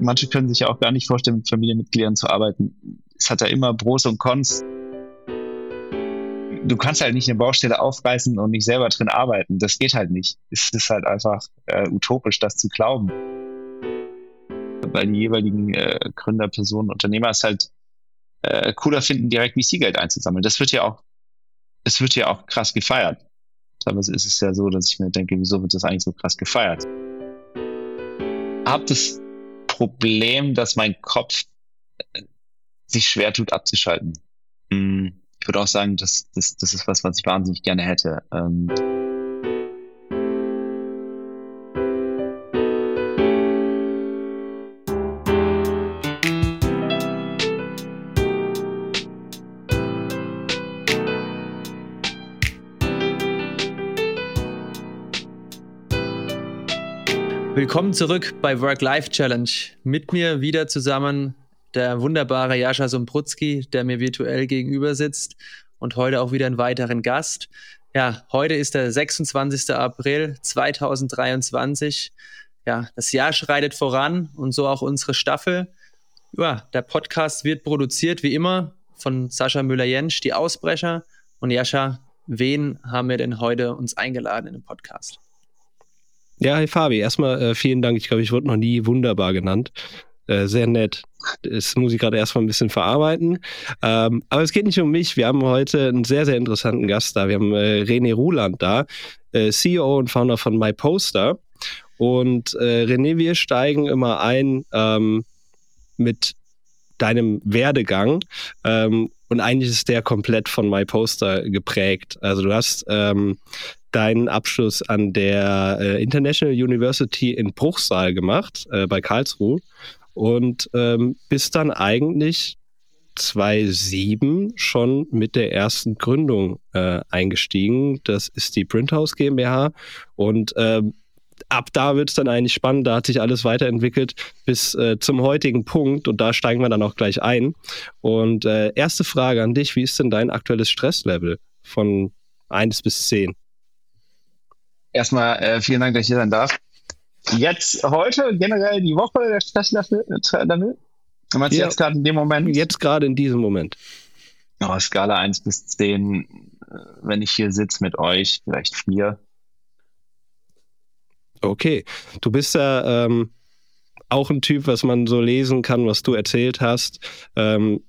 manche können sich ja auch gar nicht vorstellen, mit Familienmitgliedern zu arbeiten. Es hat ja immer Pros und Cons. Du kannst halt nicht eine Baustelle aufreißen und nicht selber drin arbeiten. Das geht halt nicht. Es ist halt einfach äh, utopisch, das zu glauben. Weil die jeweiligen äh, Gründer, Personen, Unternehmer es halt äh, cooler finden, direkt VC-Geld einzusammeln. Das wird ja auch, es wird ja auch krass gefeiert. Teilweise ist es ja so, dass ich mir denke, wieso wird das eigentlich so krass gefeiert? Hab das Problem, dass mein Kopf äh, sich schwer tut abzuschalten. Hm, ich würde auch sagen, das, das, das ist was, was ich wahnsinnig gerne hätte. Ähm Willkommen zurück bei Work-Life-Challenge. Mit mir wieder zusammen der wunderbare Jascha Somprutski, der mir virtuell gegenüber sitzt und heute auch wieder einen weiteren Gast. Ja, heute ist der 26. April 2023. Ja, das Jahr schreitet voran und so auch unsere Staffel. Ja, der Podcast wird produziert wie immer von Sascha Müller-Jensch, die Ausbrecher. Und Jascha, wen haben wir denn heute uns eingeladen in den Podcast? Ja, hi Fabi, erstmal äh, vielen Dank. Ich glaube, ich wurde noch nie wunderbar genannt. Äh, sehr nett. Das muss ich gerade erstmal ein bisschen verarbeiten. Ähm, aber es geht nicht um mich. Wir haben heute einen sehr, sehr interessanten Gast da. Wir haben äh, René Ruland da, äh, CEO und Founder von MyPoster. Und äh, René, wir steigen immer ein ähm, mit deinem Werdegang. Ähm, und eigentlich ist der komplett von MyPoster geprägt. Also du hast ähm, deinen Abschluss an der äh, International University in Bruchsal gemacht, äh, bei Karlsruhe. Und ähm, bist dann eigentlich 2007 schon mit der ersten Gründung äh, eingestiegen. Das ist die Printhouse GmbH. Und ähm, ab da wird es dann eigentlich spannend. Da hat sich alles weiterentwickelt bis äh, zum heutigen Punkt. Und da steigen wir dann auch gleich ein. Und äh, erste Frage an dich: Wie ist denn dein aktuelles Stresslevel von 1 bis 10? Erstmal äh, vielen Dank, dass ich hier sein darf. Jetzt, heute, generell die Woche, der Stresslevel, damit? Du meinst ja, jetzt gerade in dem Moment? Jetzt gerade in diesem Moment. Oh, Skala 1 bis 10, äh, wenn ich hier sitze mit euch, vielleicht 4. Okay, du bist ja ähm, auch ein Typ, was man so lesen kann, was du erzählt hast. Ähm,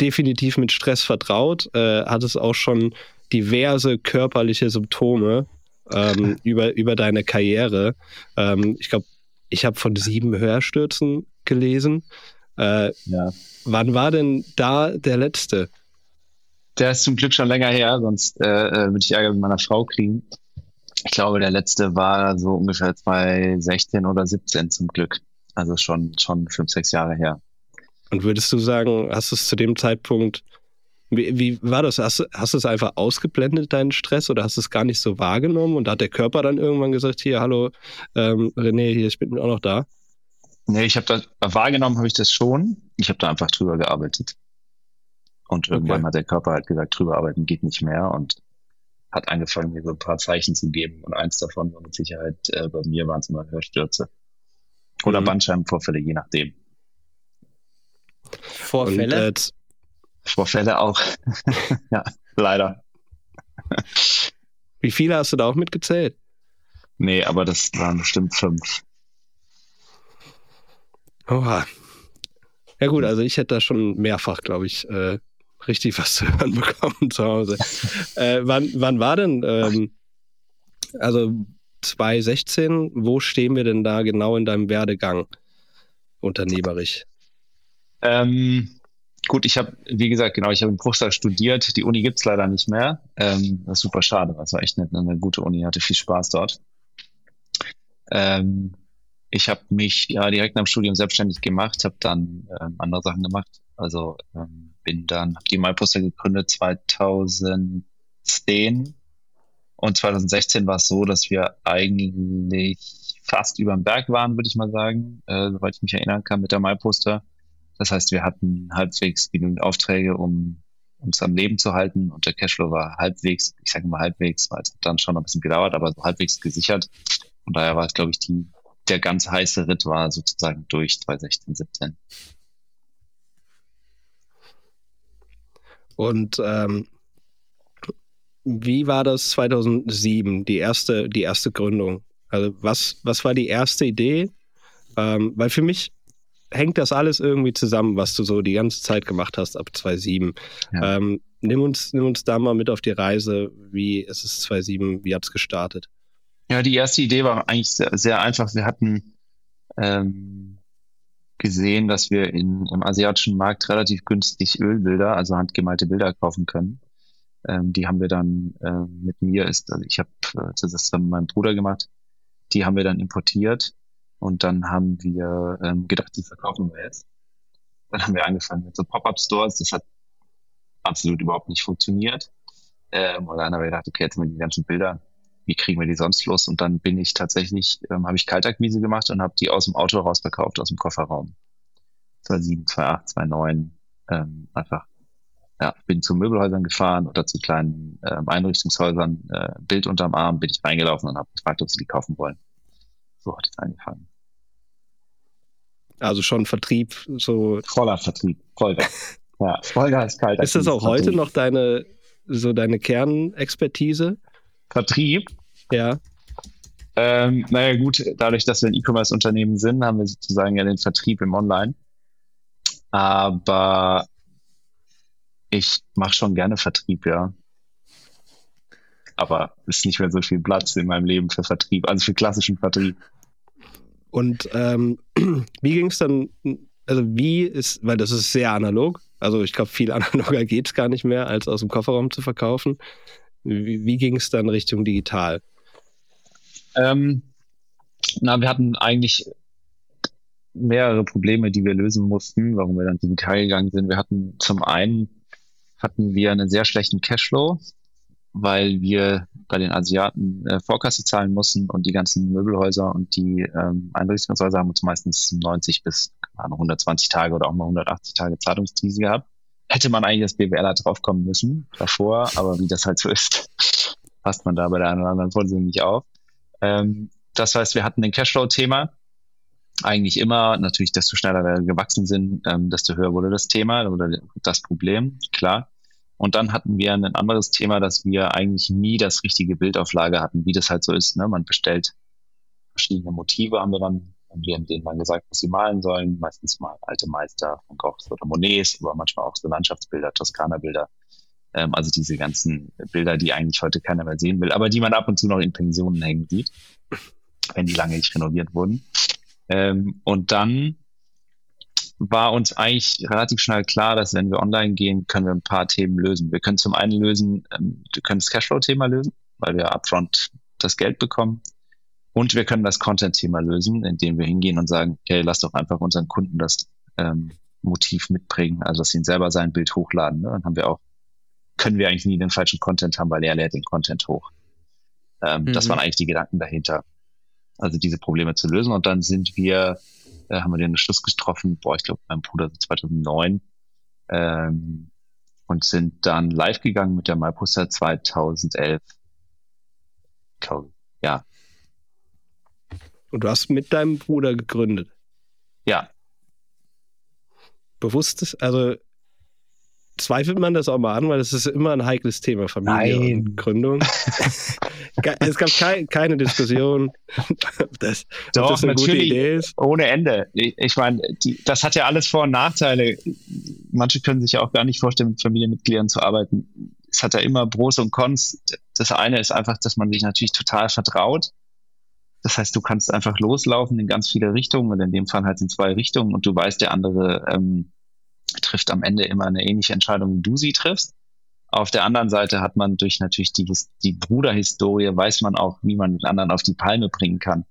definitiv mit Stress vertraut, äh, hat es auch schon diverse körperliche Symptome ähm, über, über deine Karriere. Ähm, ich glaube, ich habe von sieben Hörstürzen gelesen. Äh, ja. Wann war denn da der letzte? Der ist zum Glück schon länger her, sonst äh, äh würde ich Ärger mit meiner Frau kriegen. Ich glaube, der letzte war so ungefähr 2016 oder 17 zum Glück. Also schon, schon fünf, sechs Jahre her. Und würdest du sagen, hast du es zu dem Zeitpunkt wie, wie war das? Hast, hast du es einfach ausgeblendet, deinen Stress, oder hast du es gar nicht so wahrgenommen und da hat der Körper dann irgendwann gesagt, hier, hallo, ähm, René, hier, ich bin auch noch da? Nee, ich habe das wahrgenommen, habe ich das schon. Ich habe da einfach drüber gearbeitet. Und irgendwann okay. hat der Körper halt gesagt, drüber arbeiten geht nicht mehr und hat angefangen, mir so ein paar Zeichen zu geben. Und eins davon war mit Sicherheit, äh, bei mir waren es immer Hörstürze. Oder mhm. Bandscheibenvorfälle, je nachdem. Vorfälle? Und, äh, Vorfälle auch. ja, leider. Wie viele hast du da auch mitgezählt? Nee, aber das waren bestimmt fünf. Oha. Ja gut, also ich hätte da schon mehrfach, glaube ich, äh, richtig was zu hören bekommen zu Hause. äh, wann, wann war denn, ähm, also 2016, wo stehen wir denn da genau in deinem Werdegang unternehmerisch? Ähm, gut, ich habe, wie gesagt, genau, ich habe in Bruchsal studiert. Die Uni gibt's leider nicht mehr. Ähm, das ist super schade. Das war echt eine, eine gute Uni, hatte viel Spaß dort. Ähm, ich habe mich ja direkt nach dem Studium selbstständig gemacht, habe dann ähm, andere Sachen gemacht. Also ähm, bin dann, habe die MyPoster gegründet 2010 und 2016 war es so, dass wir eigentlich fast über dem Berg waren, würde ich mal sagen, äh, soweit ich mich erinnern kann mit der MyPoster. Das heißt, wir hatten halbwegs genügend Aufträge, um es am Leben zu halten und der Cashflow war halbwegs, ich sage mal halbwegs, weil es hat dann schon ein bisschen gedauert, aber so halbwegs gesichert. Und daher war es, glaube ich, die, der ganz heiße Ritt war sozusagen durch 2016, 17. Und ähm, wie war das 2007, die erste, die erste Gründung? Also was, was war die erste Idee? Ähm, weil für mich hängt das alles irgendwie zusammen, was du so die ganze Zeit gemacht hast ab 2007. Ja. Ähm, nimm, uns, nimm uns da mal mit auf die Reise. Wie ist es 2007? Wie hat es gestartet? Ja, die erste Idee war eigentlich sehr, sehr einfach. Wir hatten ähm, gesehen, dass wir in, im asiatischen Markt relativ günstig Ölbilder, also handgemalte Bilder kaufen können. Ähm, die haben wir dann äh, mit mir ist, also ich habe äh, das dann mit meinem Bruder gemacht. Die haben wir dann importiert und dann haben wir ähm, gedacht, die verkaufen wir jetzt. Dann haben wir angefangen mit so Pop-up-Stores. Das hat absolut überhaupt nicht funktioniert. Ähm, und dann haben wir gedacht, okay, jetzt haben wir die ganzen Bilder. Wie kriegen wir die sonst los? Und dann bin ich tatsächlich, ähm, habe ich Kaltakquise gemacht und habe die aus dem Auto raus verkauft, aus dem Kofferraum. 2007, 2008, 2009. Ähm, einfach ja, bin zu Möbelhäusern gefahren oder zu kleinen ähm, Einrichtungshäusern, äh, Bild unterm Arm, bin ich reingelaufen und habe gefragt, ob sie die kaufen wollen. So hat es angefangen. Also schon Vertrieb, so. Voller Vertrieb, Vollgas. ja, Vollgas, kalt. Ist das auch heute noch deine, so deine Kernexpertise? Vertrieb? Ja. Ähm, naja, gut, dadurch, dass wir ein E-Commerce-Unternehmen sind, haben wir sozusagen ja den Vertrieb im Online. Aber ich mache schon gerne Vertrieb, ja. Aber es ist nicht mehr so viel Platz in meinem Leben für Vertrieb, also für klassischen Vertrieb. Und ähm, wie ging es dann, also wie ist, weil das ist sehr analog, also ich glaube, viel analoger geht es gar nicht mehr, als aus dem Kofferraum zu verkaufen. Wie, wie ging es dann Richtung digital? Ähm, na, wir hatten eigentlich mehrere Probleme, die wir lösen mussten, warum wir dann digital gegangen sind. Wir hatten zum einen hatten wir einen sehr schlechten Cashflow, weil wir bei den Asiaten äh, Vorkasse zahlen mussten und die ganzen Möbelhäuser und die ähm, Einrichtungshäuser haben uns meistens 90 bis 120 Tage oder auch mal 180 Tage Zahlungskrise gehabt. Hätte man eigentlich das BWLer draufkommen müssen davor, aber wie das halt so ist, passt man da bei der einen oder anderen Vorlesung nicht auf. Ähm, das heißt, wir hatten ein Cashflow-Thema eigentlich immer, natürlich, desto schneller wir gewachsen sind, ähm, desto höher wurde das Thema oder das Problem, klar. Und dann hatten wir ein anderes Thema, dass wir eigentlich nie das richtige Bild auf Lager hatten, wie das halt so ist. Ne? Man bestellt verschiedene Motive, haben wir dann, haben wir denen dann gesagt, was sie malen sollen. Meistens mal alte Meister von Gochs oder Monets, aber manchmal auch so Landschaftsbilder, Toskana-Bilder. Ähm, also diese ganzen Bilder, die eigentlich heute keiner mehr sehen will, aber die man ab und zu noch in Pensionen hängen sieht, wenn die lange nicht renoviert wurden. Ähm, und dann war uns eigentlich relativ schnell klar, dass wenn wir online gehen, können wir ein paar Themen lösen. Wir können zum einen lösen, ähm, wir können das Cashflow-Thema lösen, weil wir upfront das Geld bekommen. Und wir können das Content-Thema lösen, indem wir hingehen und sagen, okay, lass doch einfach unseren Kunden das ähm, Motiv mitbringen, also dass sie selber sein Bild hochladen. Ne? Dann haben wir auch, können wir eigentlich nie den falschen Content haben, weil er lädt den Content hoch. Ähm, mhm. Das waren eigentlich die Gedanken dahinter. Also diese Probleme zu lösen. Und dann sind wir äh, haben wir den Schluss getroffen, boah, ich glaube, mein Bruder 2009 ähm, und sind dann live gegangen mit der MyPoster 2011. Ja. Und du hast mit deinem Bruder gegründet? Ja. Bewusstes, also zweifelt man das auch mal an, weil es ist immer ein heikles Thema, Familie Nein. und Gründung. es gab kei keine Diskussion, ob das, Doch, ob das eine gute Idee ist. Ohne Ende. Ich, ich meine, das hat ja alles Vor- und Nachteile. Manche können sich ja auch gar nicht vorstellen, mit Familienmitgliedern zu arbeiten. Es hat ja immer Pros und Cons. Das eine ist einfach, dass man sich natürlich total vertraut. Das heißt, du kannst einfach loslaufen in ganz viele Richtungen und in dem Fall halt in zwei Richtungen und du weißt, der andere ähm, trifft am Ende immer eine ähnliche Entscheidung, wie du sie triffst. Auf der anderen Seite hat man durch natürlich die, die Bruderhistorie, weiß man auch, wie man den anderen auf die Palme bringen kann.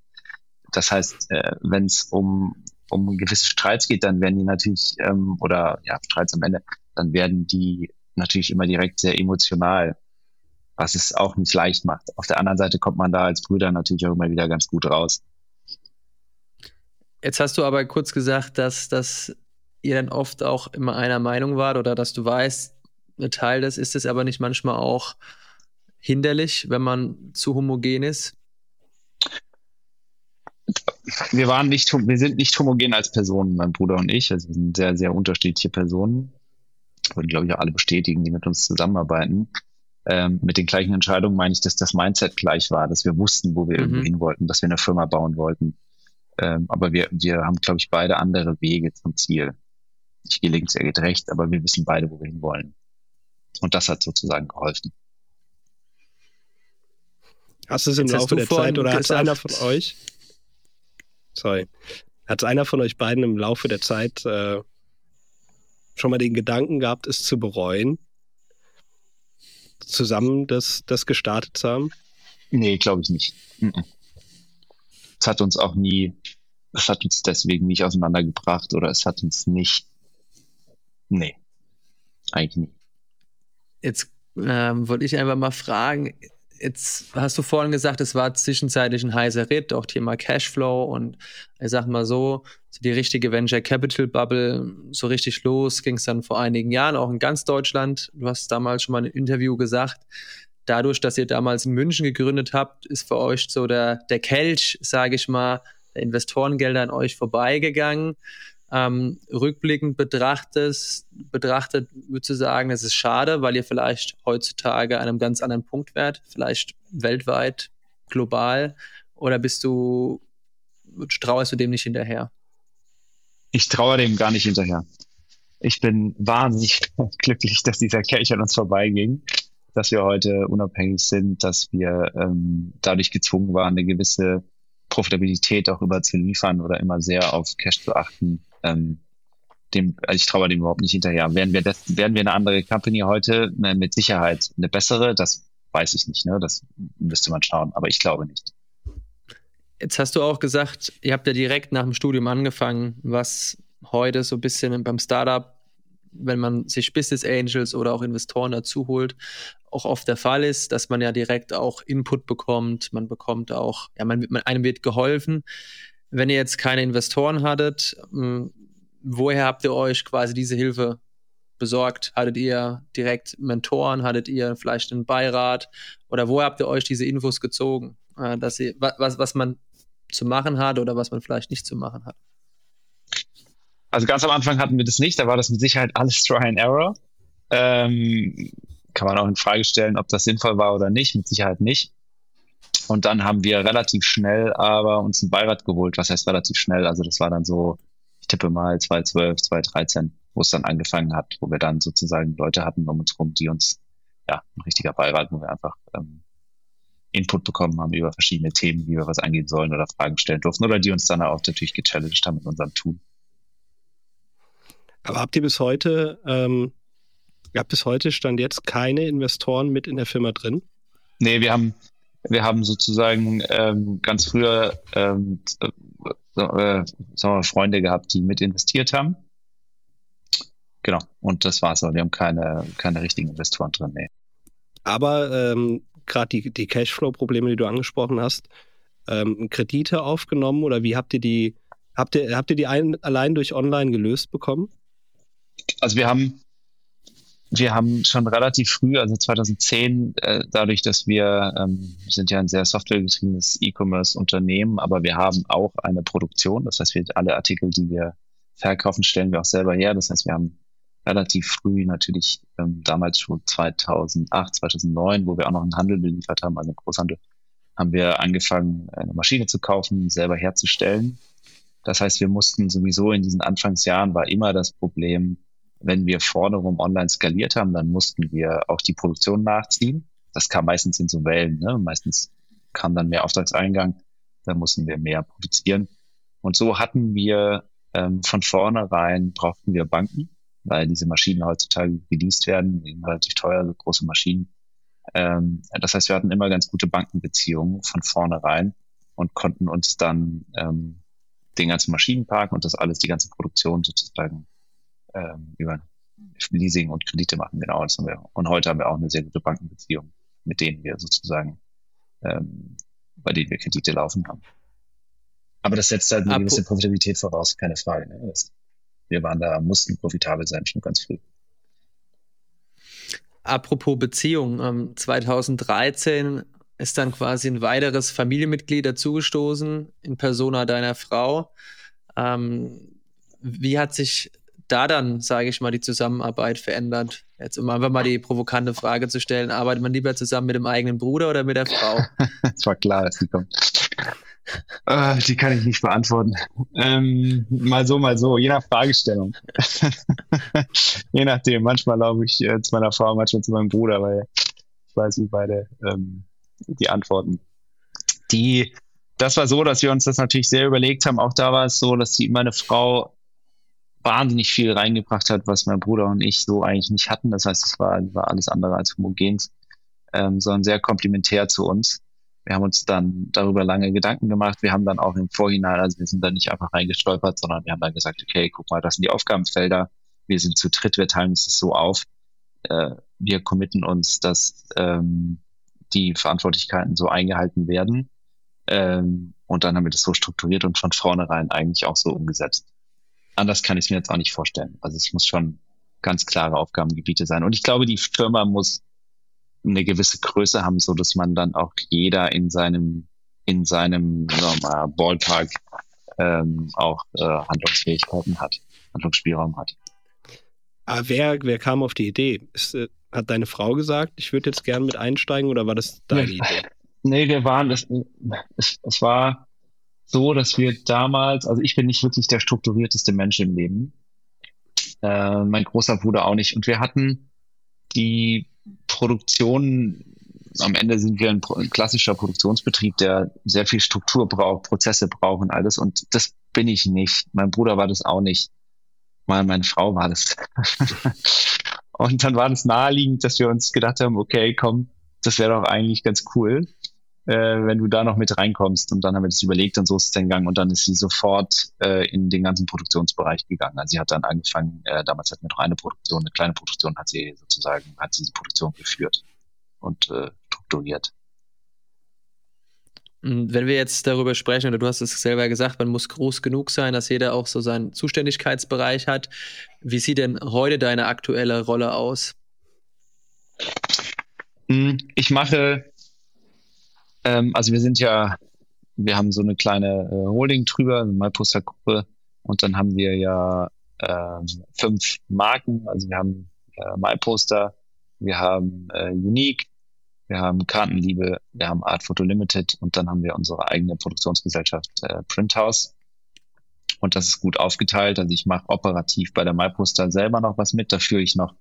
Das heißt, äh, wenn es um, um gewisse Streits geht, dann werden die natürlich, ähm, oder ja, Streits am Ende, dann werden die natürlich immer direkt sehr emotional, was es auch nicht leicht macht. Auf der anderen Seite kommt man da als Brüder natürlich auch immer wieder ganz gut raus. Jetzt hast du aber kurz gesagt, dass das ihr dann oft auch immer einer Meinung wart oder dass du weißt, ein Teil des ist es aber nicht manchmal auch hinderlich, wenn man zu homogen ist? wir waren nicht, wir sind nicht homogen als Personen, mein Bruder und ich. Also wir sind sehr, sehr unterschiedliche Personen. Würden, glaube ich, auch alle bestätigen, die mit uns zusammenarbeiten. Ähm, mit den gleichen Entscheidungen meine ich, dass das Mindset gleich war, dass wir wussten, wo wir mhm. irgendwo hin wollten, dass wir eine Firma bauen wollten. Ähm, aber wir, wir haben, glaube ich, beide andere Wege zum Ziel. Ich gehe links, er geht rechts, aber wir wissen beide, wo wir hin wollen. Und das hat sozusagen geholfen. Hast du es im Jetzt Laufe der Zeit oder hat es einer von euch? Sorry. Hat einer von euch beiden im Laufe der Zeit äh, schon mal den Gedanken gehabt, es zu bereuen? Zusammen das, das gestartet zu haben? Nee, glaube ich nicht. Es hat uns auch nie, es hat uns deswegen nicht auseinandergebracht oder es hat uns nicht. Nee, eigentlich nicht. Jetzt ähm, wollte ich einfach mal fragen, jetzt hast du vorhin gesagt, es war zwischenzeitlich ein heißer Ritt, auch Thema Cashflow und ich sag mal so, die richtige Venture Capital Bubble, so richtig los ging es dann vor einigen Jahren, auch in ganz Deutschland. Du hast damals schon mal in einem Interview gesagt, dadurch, dass ihr damals in München gegründet habt, ist für euch so der, der Kelch, sage ich mal, der Investorengelder an euch vorbeigegangen. Ähm, rückblickend betrachtet, würdest du sagen, es ist schade, weil ihr vielleicht heutzutage an einem ganz anderen Punkt wärt, vielleicht weltweit, global, oder bist du, trauerst du dem nicht hinterher? Ich traue dem gar nicht hinterher. Ich bin wahnsinnig glücklich, dass dieser Kelch an uns vorbeiging, dass wir heute unabhängig sind, dass wir ähm, dadurch gezwungen waren, eine gewisse Profitabilität auch über zu liefern oder immer sehr auf Cash zu achten ähm, dem, also ich traue dem überhaupt nicht hinterher. Wären wir, das, wären wir eine andere Company heute, äh, mit Sicherheit eine bessere, das weiß ich nicht, ne? Das müsste man schauen, aber ich glaube nicht. Jetzt hast du auch gesagt, ihr habt ja direkt nach dem Studium angefangen, was heute so ein bisschen beim Startup, wenn man sich Business Angels oder auch Investoren dazu holt, auch oft der Fall ist, dass man ja direkt auch Input bekommt, man bekommt auch, ja, man, man einem wird geholfen wenn ihr jetzt keine Investoren hattet, hm, woher habt ihr euch quasi diese Hilfe besorgt? Hattet ihr direkt Mentoren? Hattet ihr vielleicht einen Beirat? Oder woher habt ihr euch diese Infos gezogen, äh, dass ihr, was, was man zu machen hat oder was man vielleicht nicht zu machen hat? Also ganz am Anfang hatten wir das nicht, da war das mit Sicherheit alles Try and Error. Ähm, kann man auch in Frage stellen, ob das sinnvoll war oder nicht, mit Sicherheit nicht. Und dann haben wir relativ schnell aber uns einen Beirat geholt. Was heißt relativ schnell? Also das war dann so, ich tippe mal 2012, 2013, wo es dann angefangen hat, wo wir dann sozusagen Leute hatten um uns rum, die uns, ja, ein richtiger Beirat, wo wir einfach ähm, Input bekommen haben über verschiedene Themen, wie wir was angehen sollen oder Fragen stellen durften oder die uns dann auch natürlich gechallenged haben mit unserem Tun. Aber habt ihr bis heute, ähm, habt bis heute stand jetzt keine Investoren mit in der Firma drin? Nee, wir haben, wir haben sozusagen ähm, ganz früher ähm, äh, äh, sagen wir, Freunde gehabt, die mit investiert haben. Genau, und das war's. Wir haben keine, keine richtigen Investoren drin. Nee. Aber ähm, gerade die, die Cashflow-Probleme, die du angesprochen hast, ähm, Kredite aufgenommen oder wie habt ihr die, habt ihr, habt ihr die ein, allein durch online gelöst bekommen? Also wir haben wir haben schon relativ früh, also 2010, äh, dadurch, dass wir ähm, sind ja ein sehr softwaregetriebenes E-Commerce-Unternehmen, aber wir haben auch eine Produktion. Das heißt, wir alle Artikel, die wir verkaufen, stellen wir auch selber her. Das heißt, wir haben relativ früh natürlich ähm, damals schon 2008, 2009, wo wir auch noch einen Handel beliefert haben, also einen Großhandel, haben wir angefangen, eine Maschine zu kaufen, selber herzustellen. Das heißt, wir mussten sowieso in diesen Anfangsjahren war immer das Problem, wenn wir vorne rum online skaliert haben, dann mussten wir auch die Produktion nachziehen. Das kam meistens in so Wellen. Ne? Meistens kam dann mehr Auftragseingang, da mussten wir mehr produzieren. Und so hatten wir ähm, von vornherein brauchten wir Banken, weil diese Maschinen heutzutage geleast werden, relativ teuer, so große Maschinen. Ähm, das heißt, wir hatten immer ganz gute Bankenbeziehungen von vornherein und konnten uns dann ähm, den ganzen Maschinenpark und das alles, die ganze Produktion sozusagen ähm, über Leasing und Kredite machen. Genau, das haben wir. Und heute haben wir auch eine sehr gute Bankenbeziehung, mit denen wir sozusagen, ähm, bei denen wir Kredite laufen haben. Aber das setzt halt eine Ab gewisse Profitabilität voraus, keine Frage. Ne? Das, wir waren da, mussten profitabel sein, schon ganz früh. Apropos Beziehung, ähm, 2013 ist dann quasi ein weiteres Familienmitglied dazugestoßen in Persona deiner Frau. Ähm, wie hat sich da dann, sage ich mal, die Zusammenarbeit verändert? Jetzt um einfach mal die provokante Frage zu stellen, arbeitet man lieber zusammen mit dem eigenen Bruder oder mit der Frau? Es war klar, dass die kommt. Äh, die kann ich nicht beantworten. Ähm, mal so, mal so, je nach Fragestellung. je nachdem. Manchmal laufe ich äh, zu meiner Frau, manchmal zu meinem Bruder, weil ich weiß, wie beide ähm, die Antworten. Die, das war so, dass wir uns das natürlich sehr überlegt haben. Auch da war es so, dass die, meine Frau wahnsinnig viel reingebracht hat, was mein Bruder und ich so eigentlich nicht hatten. Das heißt, es war, war alles andere als homogen, ähm, sondern sehr komplementär zu uns. Wir haben uns dann darüber lange Gedanken gemacht. Wir haben dann auch im Vorhinein, also wir sind da nicht einfach reingestolpert, sondern wir haben dann gesagt, okay, guck mal, das sind die Aufgabenfelder. Wir sind zu dritt, wir teilen uns das so auf. Äh, wir committen uns, dass ähm, die Verantwortlichkeiten so eingehalten werden. Ähm, und dann haben wir das so strukturiert und von vornherein eigentlich auch so umgesetzt. Anders kann ich es mir jetzt auch nicht vorstellen. Also es muss schon ganz klare Aufgabengebiete sein. Und ich glaube, die Firma muss eine gewisse Größe haben, so dass man dann auch jeder in seinem in seinem mal, Ballpark ähm, auch äh, Handlungsfähigkeiten hat, Handlungsspielraum hat. Aber ah, wer, wer kam auf die Idee? Ist, äh, hat deine Frau gesagt, ich würde jetzt gern mit einsteigen oder war das deine nee, Idee? Nee, wir waren, das, es, es war so, dass wir damals, also ich bin nicht wirklich der strukturierteste Mensch im Leben. Äh, mein großer Bruder auch nicht. Und wir hatten die Produktion, am Ende sind wir ein, ein, klassischer Produktionsbetrieb, der sehr viel Struktur braucht, Prozesse braucht und alles. Und das bin ich nicht. Mein Bruder war das auch nicht. Mal meine Frau war das. Und dann war es naheliegend, dass wir uns gedacht haben, okay, komm, das wäre doch eigentlich ganz cool, äh, wenn du da noch mit reinkommst. Und dann haben wir das überlegt und so ist es dann gegangen. Und dann ist sie sofort äh, in den ganzen Produktionsbereich gegangen. Also sie hat dann angefangen, äh, damals hatten wir noch eine Produktion, eine kleine Produktion, hat sie sozusagen, hat sie die Produktion geführt und äh, strukturiert. Wenn wir jetzt darüber sprechen, oder du hast es selber gesagt, man muss groß genug sein, dass jeder auch so seinen Zuständigkeitsbereich hat. Wie sieht denn heute deine aktuelle Rolle aus? Hm, ich mache, ähm, also wir sind ja, wir haben so eine kleine äh, Holding drüber, eine MyPoster-Gruppe, und dann haben wir ja äh, fünf Marken. Also wir haben äh, MyPoster, wir haben äh, Unique, wir haben Kartenliebe, wir haben Art Photo Limited und dann haben wir unsere eigene Produktionsgesellschaft äh, Printhouse. Und das ist gut aufgeteilt. Also ich mache operativ bei der MyPoster selber noch was mit. Da führe ich noch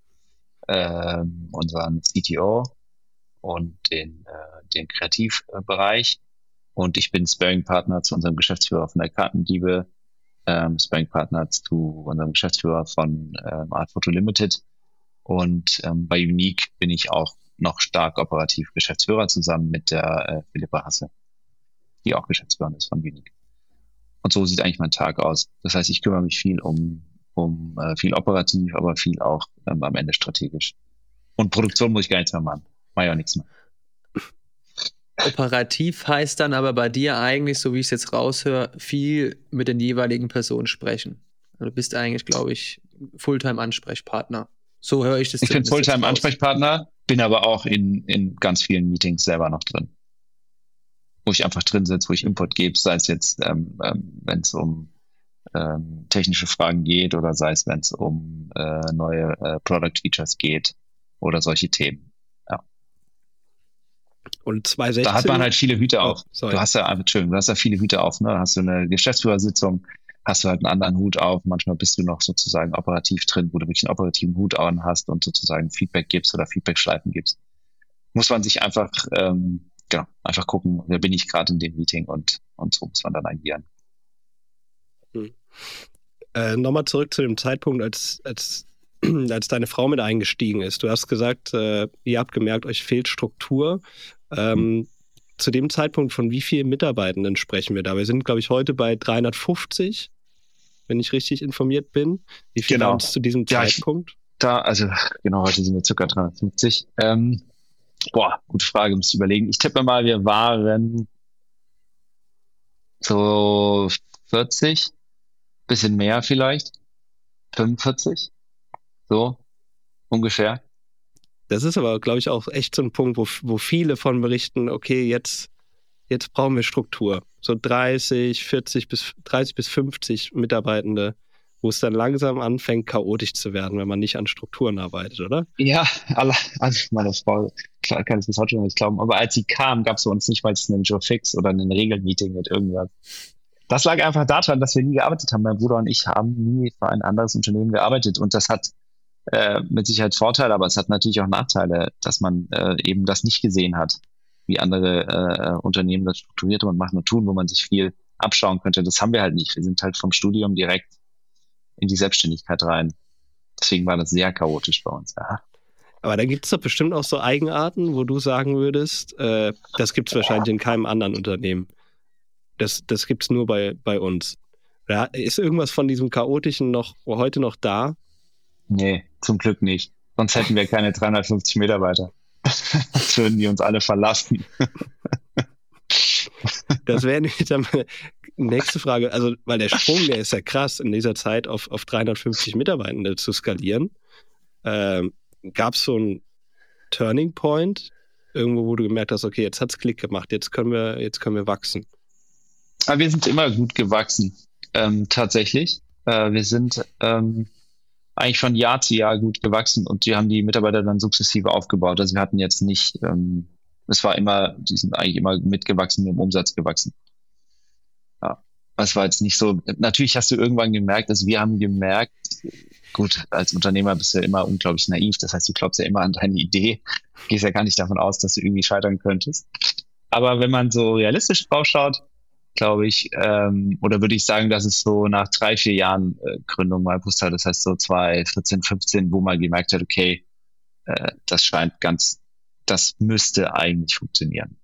äh, unseren CTO und den, äh, den Kreativbereich. Und ich bin Sparing-Partner zu unserem Geschäftsführer von der Kartenliebe, ähm, Sparing-Partner zu unserem Geschäftsführer von ähm, Art Photo Limited. Und ähm, bei Unique bin ich auch noch stark operativ Geschäftsführer zusammen mit der äh, Philippa Hasse, die auch Geschäftsführerin ist von Unique. Und so sieht eigentlich mein Tag aus. Das heißt, ich kümmere mich viel um, um äh, viel operativ, aber viel auch ähm, am Ende strategisch. Und Produktion muss ich gar nichts mehr machen. Mach ja nichts mehr. Operativ heißt dann aber bei dir eigentlich, so wie ich es jetzt raushöre, viel mit den jeweiligen Personen sprechen. Also du bist eigentlich, glaube ich, Fulltime-Ansprechpartner. So höre ich das. Ich bin Fulltime-Ansprechpartner, bin aber auch in, in ganz vielen Meetings selber noch drin. Wo ich einfach drin sitze, wo ich Input gebe, sei es jetzt, ähm, ähm, wenn es um ähm, technische Fragen geht oder sei es, wenn es um äh, neue äh, Product Features geht oder solche Themen. Und 2016? Da hat man halt viele Hüte oh, auf. Du hast ja, Entschuldigung, du hast ja viele Hüte auf, ne? Da hast du eine Geschäftsführersitzung, hast du halt einen anderen Hut auf. Manchmal bist du noch sozusagen operativ drin, wo du wirklich einen operativen Hut an hast und sozusagen Feedback gibst oder Feedback-Schleifen gibst. Muss man sich einfach, ähm, genau, einfach gucken, wer bin ich gerade in dem Meeting und, und so muss man dann agieren. Hm. Äh, Nochmal zurück zu dem Zeitpunkt, als, als, als deine Frau mit eingestiegen ist. Du hast gesagt, äh, ihr habt gemerkt, euch fehlt Struktur. Ähm, hm zu dem Zeitpunkt von wie vielen Mitarbeitenden sprechen wir da? Wir sind, glaube ich, heute bei 350, wenn ich richtig informiert bin. Wie viel genau. waren es zu diesem ja, Zeitpunkt? Ich, da, also genau, heute sind wir circa 350. Ähm, boah, gute Frage, muss ich überlegen. Ich tippe mal, wir waren so 40, bisschen mehr vielleicht, 45, so ungefähr. Das ist aber, glaube ich, auch echt so ein Punkt, wo, wo viele von berichten, okay, jetzt, jetzt brauchen wir Struktur. So 30, 40 bis 30 bis 50 Mitarbeitende, wo es dann langsam anfängt, chaotisch zu werden, wenn man nicht an Strukturen arbeitet, oder? Ja, alle, also meine Frau klar, kann es bis heute noch nicht glauben, aber als sie kam, gab es bei uns nicht mal einen Joe Fix oder ein Regelmeeting mit irgendwas. Das lag einfach daran, dass wir nie gearbeitet haben. Mein Bruder und ich haben nie für ein anderes Unternehmen gearbeitet und das hat äh, mit Sicherheit Vorteile, aber es hat natürlich auch Nachteile, dass man äh, eben das nicht gesehen hat, wie andere äh, Unternehmen das strukturiert und machen und tun, wo man sich viel abschauen könnte. Das haben wir halt nicht. Wir sind halt vom Studium direkt in die Selbstständigkeit rein. Deswegen war das sehr chaotisch bei uns. Ja. Aber da gibt es doch bestimmt auch so Eigenarten, wo du sagen würdest, äh, das gibt es wahrscheinlich in keinem anderen Unternehmen. Das, das gibt es nur bei, bei uns. Da ist irgendwas von diesem Chaotischen noch heute noch da? Nee, zum Glück nicht. Sonst hätten wir keine 350 Mitarbeiter. Sonst würden die uns alle verlassen. das wäre dann meine nächste Frage. Also, weil der Sprung, der ist ja krass, in dieser Zeit auf, auf 350 Mitarbeitende zu skalieren. Ähm, Gab es so einen Turning Point, irgendwo, wo du gemerkt hast, okay, jetzt hat es Klick gemacht, jetzt können wir, jetzt können wir wachsen? Aber wir sind immer gut gewachsen, ähm, tatsächlich. Äh, wir sind ähm, eigentlich von Jahr zu Jahr gut gewachsen und wir haben die Mitarbeiter dann sukzessive aufgebaut. Also wir hatten jetzt nicht, ähm, es war immer, die sind eigentlich immer mitgewachsen, im Umsatz gewachsen. Ja, es war jetzt nicht so, natürlich hast du irgendwann gemerkt, also wir haben gemerkt, gut, als Unternehmer bist du ja immer unglaublich naiv, das heißt, du glaubst ja immer an deine Idee, gehst ja gar nicht davon aus, dass du irgendwie scheitern könntest. Aber wenn man so realistisch drauf schaut, glaube ich, ähm, oder würde ich sagen, dass es so nach drei, vier Jahren äh, Gründung mal gewusst hat, das heißt so 2014, 15, wo man gemerkt hat, okay, äh, das scheint ganz, das müsste eigentlich funktionieren.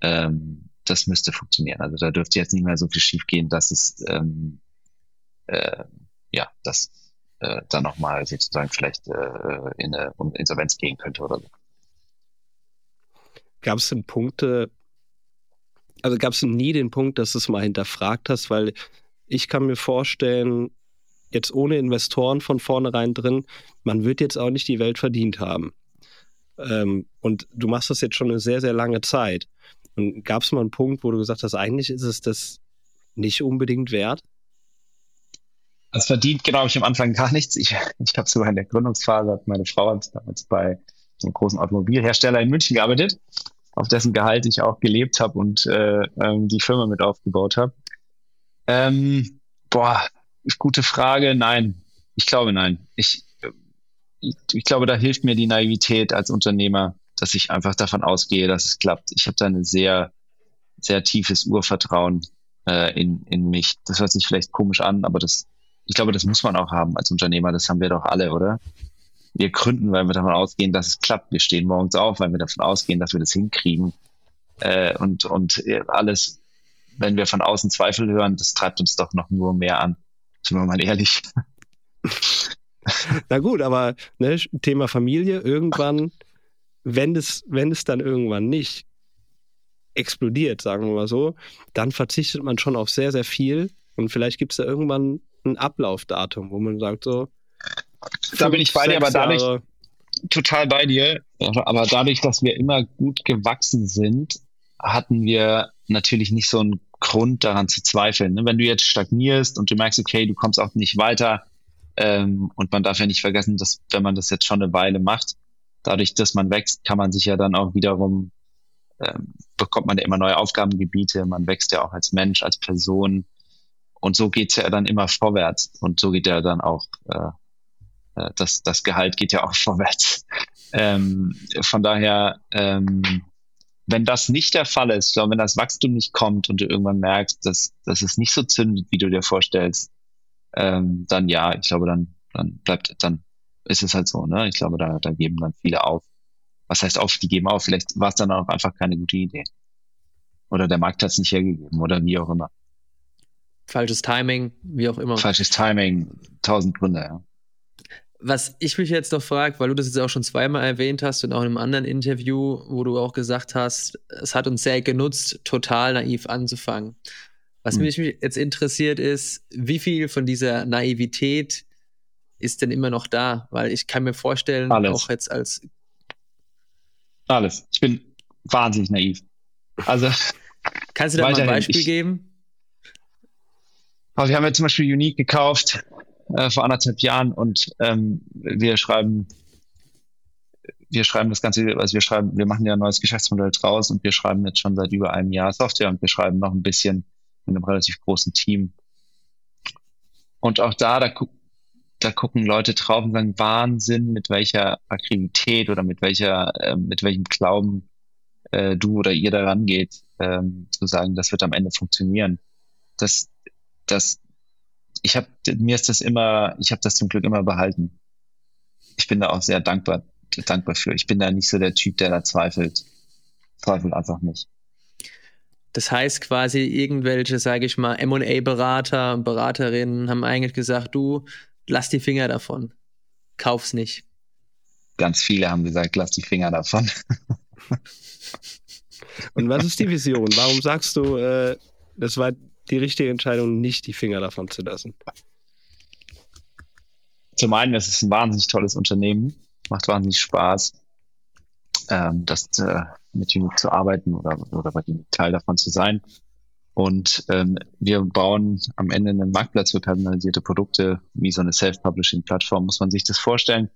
Ähm, das müsste funktionieren. Also da dürfte jetzt nicht mehr so viel schief gehen, dass es ähm, äh, ja, dass äh, dann nochmal sozusagen vielleicht äh, in eine Insolvenz gehen könnte oder so. Gab es denn Punkte, also gab es nie den Punkt, dass du es mal hinterfragt hast, weil ich kann mir vorstellen, jetzt ohne Investoren von vornherein drin, man wird jetzt auch nicht die Welt verdient haben. Ähm, und du machst das jetzt schon eine sehr, sehr lange Zeit. Und gab es mal einen Punkt, wo du gesagt hast, eigentlich ist es das nicht unbedingt wert? Das verdient, genau, ich am Anfang gar nichts. Ich, ich habe sogar in der Gründungsphase, meine Frau hat damals bei einem großen Automobilhersteller in München gearbeitet auf dessen Gehalt ich auch gelebt habe und äh, ähm, die Firma mit aufgebaut habe. Ähm, boah, gute Frage. Nein, ich glaube nein. Ich, ich, ich, glaube, da hilft mir die Naivität als Unternehmer, dass ich einfach davon ausgehe, dass es klappt. Ich habe da ein sehr, sehr tiefes Urvertrauen äh, in, in mich. Das hört sich vielleicht komisch an, aber das, ich glaube, das muss man auch haben als Unternehmer. Das haben wir doch alle, oder? Wir gründen, weil wir davon ausgehen, dass es klappt. Wir stehen morgens auf, weil wir davon ausgehen, dass wir das hinkriegen. Äh, und, und alles, wenn wir von außen Zweifel hören, das treibt uns doch noch nur mehr an. Sind wir mal ehrlich. Na gut, aber ne, Thema Familie, irgendwann, wenn es, wenn es dann irgendwann nicht explodiert, sagen wir mal so, dann verzichtet man schon auf sehr, sehr viel. Und vielleicht gibt es da irgendwann ein Ablaufdatum, wo man sagt so, da bin ich bei dir, aber dadurch Jahre. total bei dir. Aber dadurch, dass wir immer gut gewachsen sind, hatten wir natürlich nicht so einen Grund daran zu zweifeln. Ne? Wenn du jetzt stagnierst und du merkst, okay, du kommst auch nicht weiter, ähm, und man darf ja nicht vergessen, dass wenn man das jetzt schon eine Weile macht, dadurch, dass man wächst, kann man sich ja dann auch wiederum, ähm, bekommt man ja immer neue Aufgabengebiete, man wächst ja auch als Mensch, als Person. Und so geht's ja dann immer vorwärts. Und so geht ja dann auch äh, äh, das, das Gehalt geht ja auch vorwärts. Ähm, von daher, ähm, wenn das nicht der Fall ist, glaube, wenn das Wachstum nicht kommt und du irgendwann merkst, dass, dass es nicht so zündet, wie du dir vorstellst, ähm, dann ja, ich glaube, dann, dann bleibt, dann ist es halt so, ne? Ich glaube, da, da geben dann viele auf. Was heißt auf, die geben auf? Vielleicht war es dann auch einfach keine gute Idee. Oder der Markt hat es nicht hergegeben oder wie auch immer. Falsches Timing, wie auch immer. Falsches Timing, tausend Gründe, ja. Was ich mich jetzt noch frage, weil du das jetzt auch schon zweimal erwähnt hast und auch in einem anderen Interview, wo du auch gesagt hast, es hat uns sehr genutzt, total naiv anzufangen. Was hm. mich jetzt interessiert ist, wie viel von dieser Naivität ist denn immer noch da? Weil ich kann mir vorstellen, Alles. auch jetzt als Alles. Ich bin wahnsinnig naiv. Also. Kannst du da mal ein Beispiel ich, geben? Also wir haben ja zum Beispiel Unique gekauft äh, vor anderthalb Jahren und ähm, wir schreiben, wir schreiben das Ganze, also wir schreiben, wir machen ja ein neues Geschäftsmodell draus und wir schreiben jetzt schon seit über einem Jahr Software und wir schreiben noch ein bisschen in einem relativ großen Team. Und auch da, da, gu da gucken Leute drauf und sagen, Wahnsinn, mit welcher Aktivität oder mit welcher, äh, mit welchem Glauben äh, du oder ihr daran geht, ähm, zu sagen, das wird am Ende funktionieren. Das, das, ich habe mir ist das immer, ich habe das zum Glück immer behalten. Ich bin da auch sehr dankbar, dankbar für. Ich bin da nicht so der Typ, der da zweifelt. Zweifelt einfach nicht. Das heißt quasi, irgendwelche, sage ich mal, MA-Berater, Beraterinnen haben eigentlich gesagt, du, lass die Finger davon. Kauf's nicht. Ganz viele haben gesagt, lass die Finger davon. Und was ist die Vision? Warum sagst du, äh, das war die richtige Entscheidung, nicht die Finger davon zu lassen? Zum einen, es ist ein wahnsinnig tolles Unternehmen, macht wahnsinnig Spaß, ähm, das äh, mit Unique zu arbeiten oder, oder bei dem Teil davon zu sein. Und ähm, wir bauen am Ende einen Marktplatz für personalisierte Produkte, wie so eine Self-Publishing-Plattform, muss man sich das vorstellen.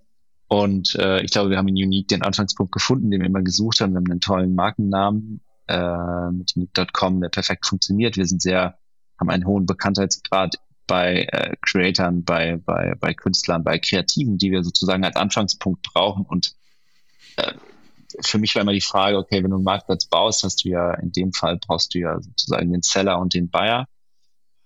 Und äh, ich glaube, wir haben in Unique den Anfangspunkt gefunden, den wir immer gesucht haben. Wir haben einen tollen Markennamen äh, mit unique.com, der perfekt funktioniert. Wir sind sehr, haben einen hohen Bekanntheitsgrad bei äh, Creatoren, bei, bei, bei Künstlern, bei Kreativen, die wir sozusagen als Anfangspunkt brauchen. Und äh, für mich war immer die Frage, okay, wenn du einen Marktplatz baust, hast du ja in dem Fall brauchst du ja sozusagen den Seller und den Buyer.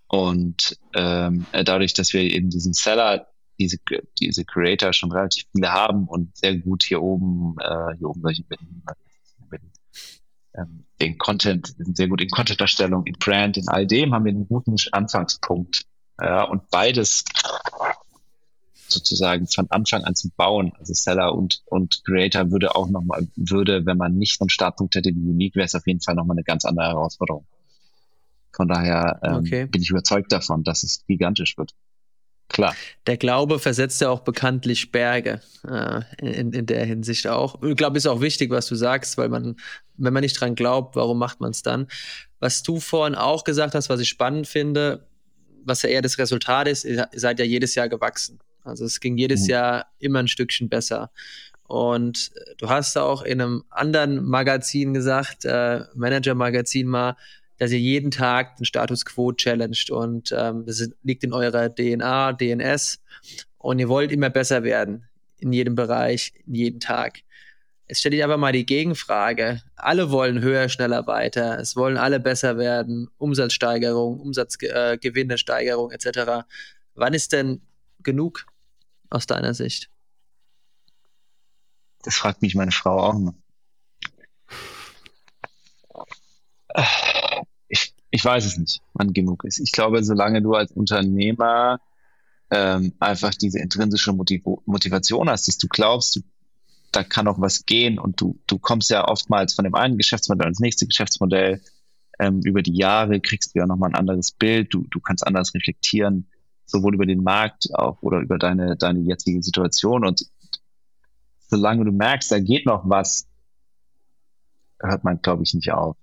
Und ähm, dadurch, dass wir eben diesen Seller diese, diese Creator schon relativ viele haben und sehr gut hier oben, äh, hier oben solche mit ähm, den Content, sind sehr gut in Content-Erstellung, in Brand, in all dem haben wir einen guten Anfangspunkt. Ja, und beides sozusagen von Anfang an zu bauen, also Seller und, und Creator würde auch nochmal, würde, wenn man nicht so einen Startpunkt hätte wie Unique, wäre es auf jeden Fall nochmal eine ganz andere Herausforderung. Von daher ähm, okay. bin ich überzeugt davon, dass es gigantisch wird. Klar. Der Glaube versetzt ja auch bekanntlich Berge äh, in, in der Hinsicht auch. Ich glaube, ist auch wichtig, was du sagst, weil man, wenn man nicht dran glaubt, warum macht man es dann? Was du vorhin auch gesagt hast, was ich spannend finde, was ja eher das Resultat ist, ihr seid ja jedes Jahr gewachsen. Also es ging jedes mhm. Jahr immer ein Stückchen besser. Und du hast auch in einem anderen Magazin gesagt, äh, Manager-Magazin mal, dass ihr jeden Tag den Status Quo challenged und ähm, das liegt in eurer DNA, DNS und ihr wollt immer besser werden in jedem Bereich, in jedem Tag. Jetzt stelle ich aber mal die Gegenfrage. Alle wollen höher, schneller, weiter. Es wollen alle besser werden. Umsatzsteigerung, Umsatzgewinne-Steigerung äh, etc. Wann ist denn genug aus deiner Sicht? Das fragt mich meine Frau auch immer ich, ich weiß es nicht, wann genug ist. Ich glaube, solange du als Unternehmer ähm, einfach diese intrinsische Motiv Motivation hast, dass du glaubst, du, da kann auch was gehen und du, du kommst ja oftmals von dem einen Geschäftsmodell ins nächste Geschäftsmodell. Ähm, über die Jahre kriegst du ja nochmal ein anderes Bild, du, du kannst anders reflektieren, sowohl über den Markt auch oder über deine, deine jetzige Situation. Und solange du merkst, da geht noch was, hört man, glaube ich, nicht auf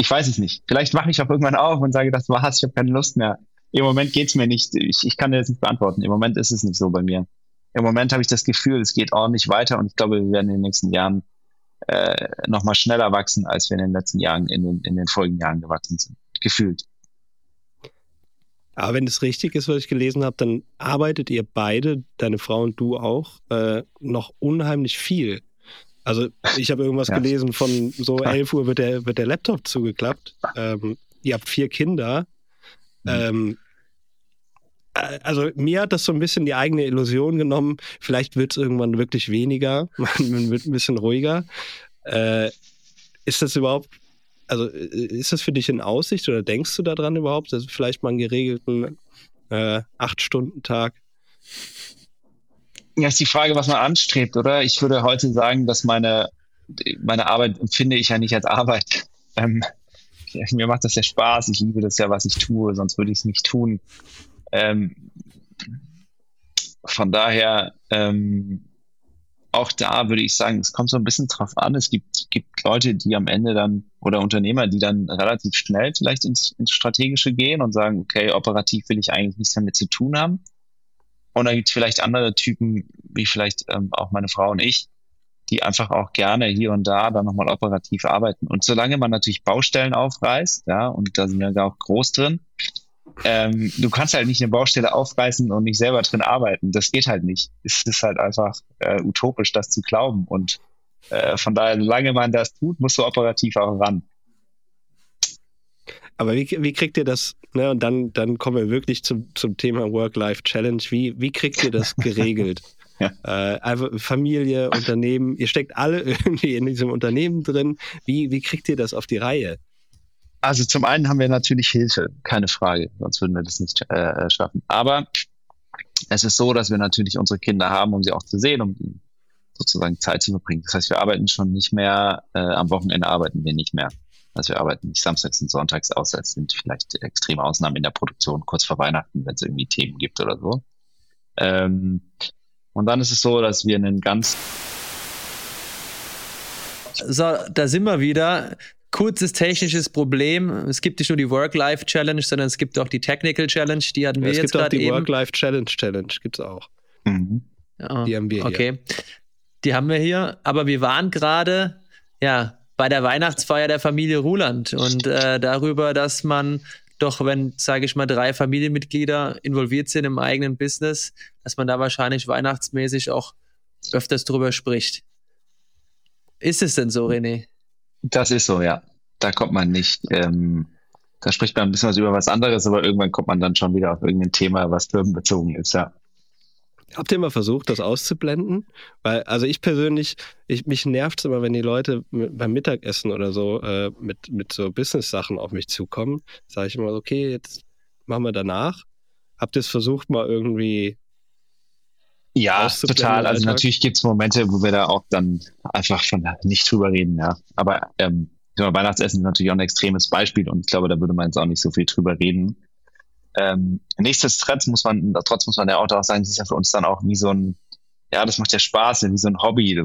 ich weiß es nicht. Vielleicht mache ich auch irgendwann auf und sage, das war's, ich habe keine Lust mehr. Im Moment geht's mir nicht. Ich, ich kann dir das nicht beantworten. Im Moment ist es nicht so bei mir. Im Moment habe ich das Gefühl, es geht ordentlich weiter und ich glaube, wir werden in den nächsten Jahren äh, nochmal schneller wachsen, als wir in den letzten Jahren, in den, in den folgenden Jahren gewachsen sind. Gefühlt. Aber wenn es richtig ist, was ich gelesen habe, dann arbeitet ihr beide, deine Frau und du auch, äh, noch unheimlich viel. Also ich habe irgendwas ja. gelesen von so 11 Uhr wird der, wird der Laptop zugeklappt. Ähm, ihr habt vier Kinder. Mhm. Ähm, äh, also mir hat das so ein bisschen die eigene Illusion genommen. Vielleicht wird es irgendwann wirklich weniger. Man wird ein bisschen ruhiger. Äh, ist das überhaupt, also äh, ist das für dich in Aussicht oder denkst du daran überhaupt, dass vielleicht mal einen geregelten äh, Acht-Stunden-Tag ja, ist die Frage, was man anstrebt, oder? Ich würde heute sagen, dass meine, meine Arbeit empfinde ich ja nicht als Arbeit. Ähm, mir macht das ja Spaß. Ich liebe das ja, was ich tue, sonst würde ich es nicht tun. Ähm, von daher, ähm, auch da würde ich sagen, es kommt so ein bisschen drauf an. Es gibt, gibt Leute, die am Ende dann oder Unternehmer, die dann relativ schnell vielleicht ins, ins Strategische gehen und sagen, okay, operativ will ich eigentlich nichts damit zu tun haben. Und dann gibt es vielleicht andere Typen, wie vielleicht ähm, auch meine Frau und ich, die einfach auch gerne hier und da dann nochmal operativ arbeiten. Und solange man natürlich Baustellen aufreißt, ja, und da sind wir da auch groß drin, ähm, du kannst halt nicht eine Baustelle aufreißen und nicht selber drin arbeiten. Das geht halt nicht. Es ist halt einfach äh, utopisch, das zu glauben. Und äh, von daher, solange man das tut, musst du operativ auch ran. Aber wie, wie kriegt ihr das, ne, und dann, dann kommen wir wirklich zum, zum Thema Work-Life-Challenge. Wie, wie kriegt ihr das geregelt? ja. äh, einfach Familie, Unternehmen, ihr steckt alle irgendwie in diesem Unternehmen drin. Wie, wie kriegt ihr das auf die Reihe? Also zum einen haben wir natürlich Hilfe, keine Frage, sonst würden wir das nicht äh, schaffen. Aber es ist so, dass wir natürlich unsere Kinder haben, um sie auch zu sehen, um sozusagen Zeit zu verbringen. Das heißt, wir arbeiten schon nicht mehr, äh, am Wochenende arbeiten wir nicht mehr. Also wir arbeiten nicht samstags und sonntags aus, es sind vielleicht extreme Ausnahmen in der Produktion, kurz vor Weihnachten, wenn es irgendwie Themen gibt oder so. Ähm, und dann ist es so, dass wir einen ganz so, da sind wir wieder. Kurzes technisches Problem. Es gibt nicht nur die Work-Life-Challenge, sondern es gibt auch die Technical Challenge. Die hatten wir ja, jetzt gerade eben. Es gibt auch die Work-Life-Challenge Challenge, gibt es auch. Mhm. Die haben wir okay. hier. Okay. Die haben wir hier, aber wir waren gerade, ja, bei der Weihnachtsfeier der Familie Ruland und äh, darüber, dass man doch, wenn, sage ich mal, drei Familienmitglieder involviert sind im eigenen Business, dass man da wahrscheinlich weihnachtsmäßig auch öfters drüber spricht. Ist es denn so, René? Das ist so, ja. Da kommt man nicht, ähm, da spricht man ein bisschen was über was anderes, aber irgendwann kommt man dann schon wieder auf irgendein Thema, was firmenbezogen ist, ja. Habt ihr mal versucht, das auszublenden? Weil, also ich persönlich, ich, mich nervt es immer, wenn die Leute mit, beim Mittagessen oder so äh, mit, mit so Business-Sachen auf mich zukommen. Sage ich immer, okay, jetzt machen wir danach. Habt ihr es versucht, mal irgendwie ja, total. Also natürlich gibt es Momente, wo wir da auch dann einfach schon nicht drüber reden, ja. Aber ähm, Weihnachtsessen ist natürlich auch ein extremes Beispiel und ich glaube, da würde man jetzt auch nicht so viel drüber reden. Ähm, nichtsdestotrotz muss man, trotz muss man ja auch sagen, das ist ja für uns dann auch wie so ein, ja, das macht ja Spaß, wie so ein Hobby. Da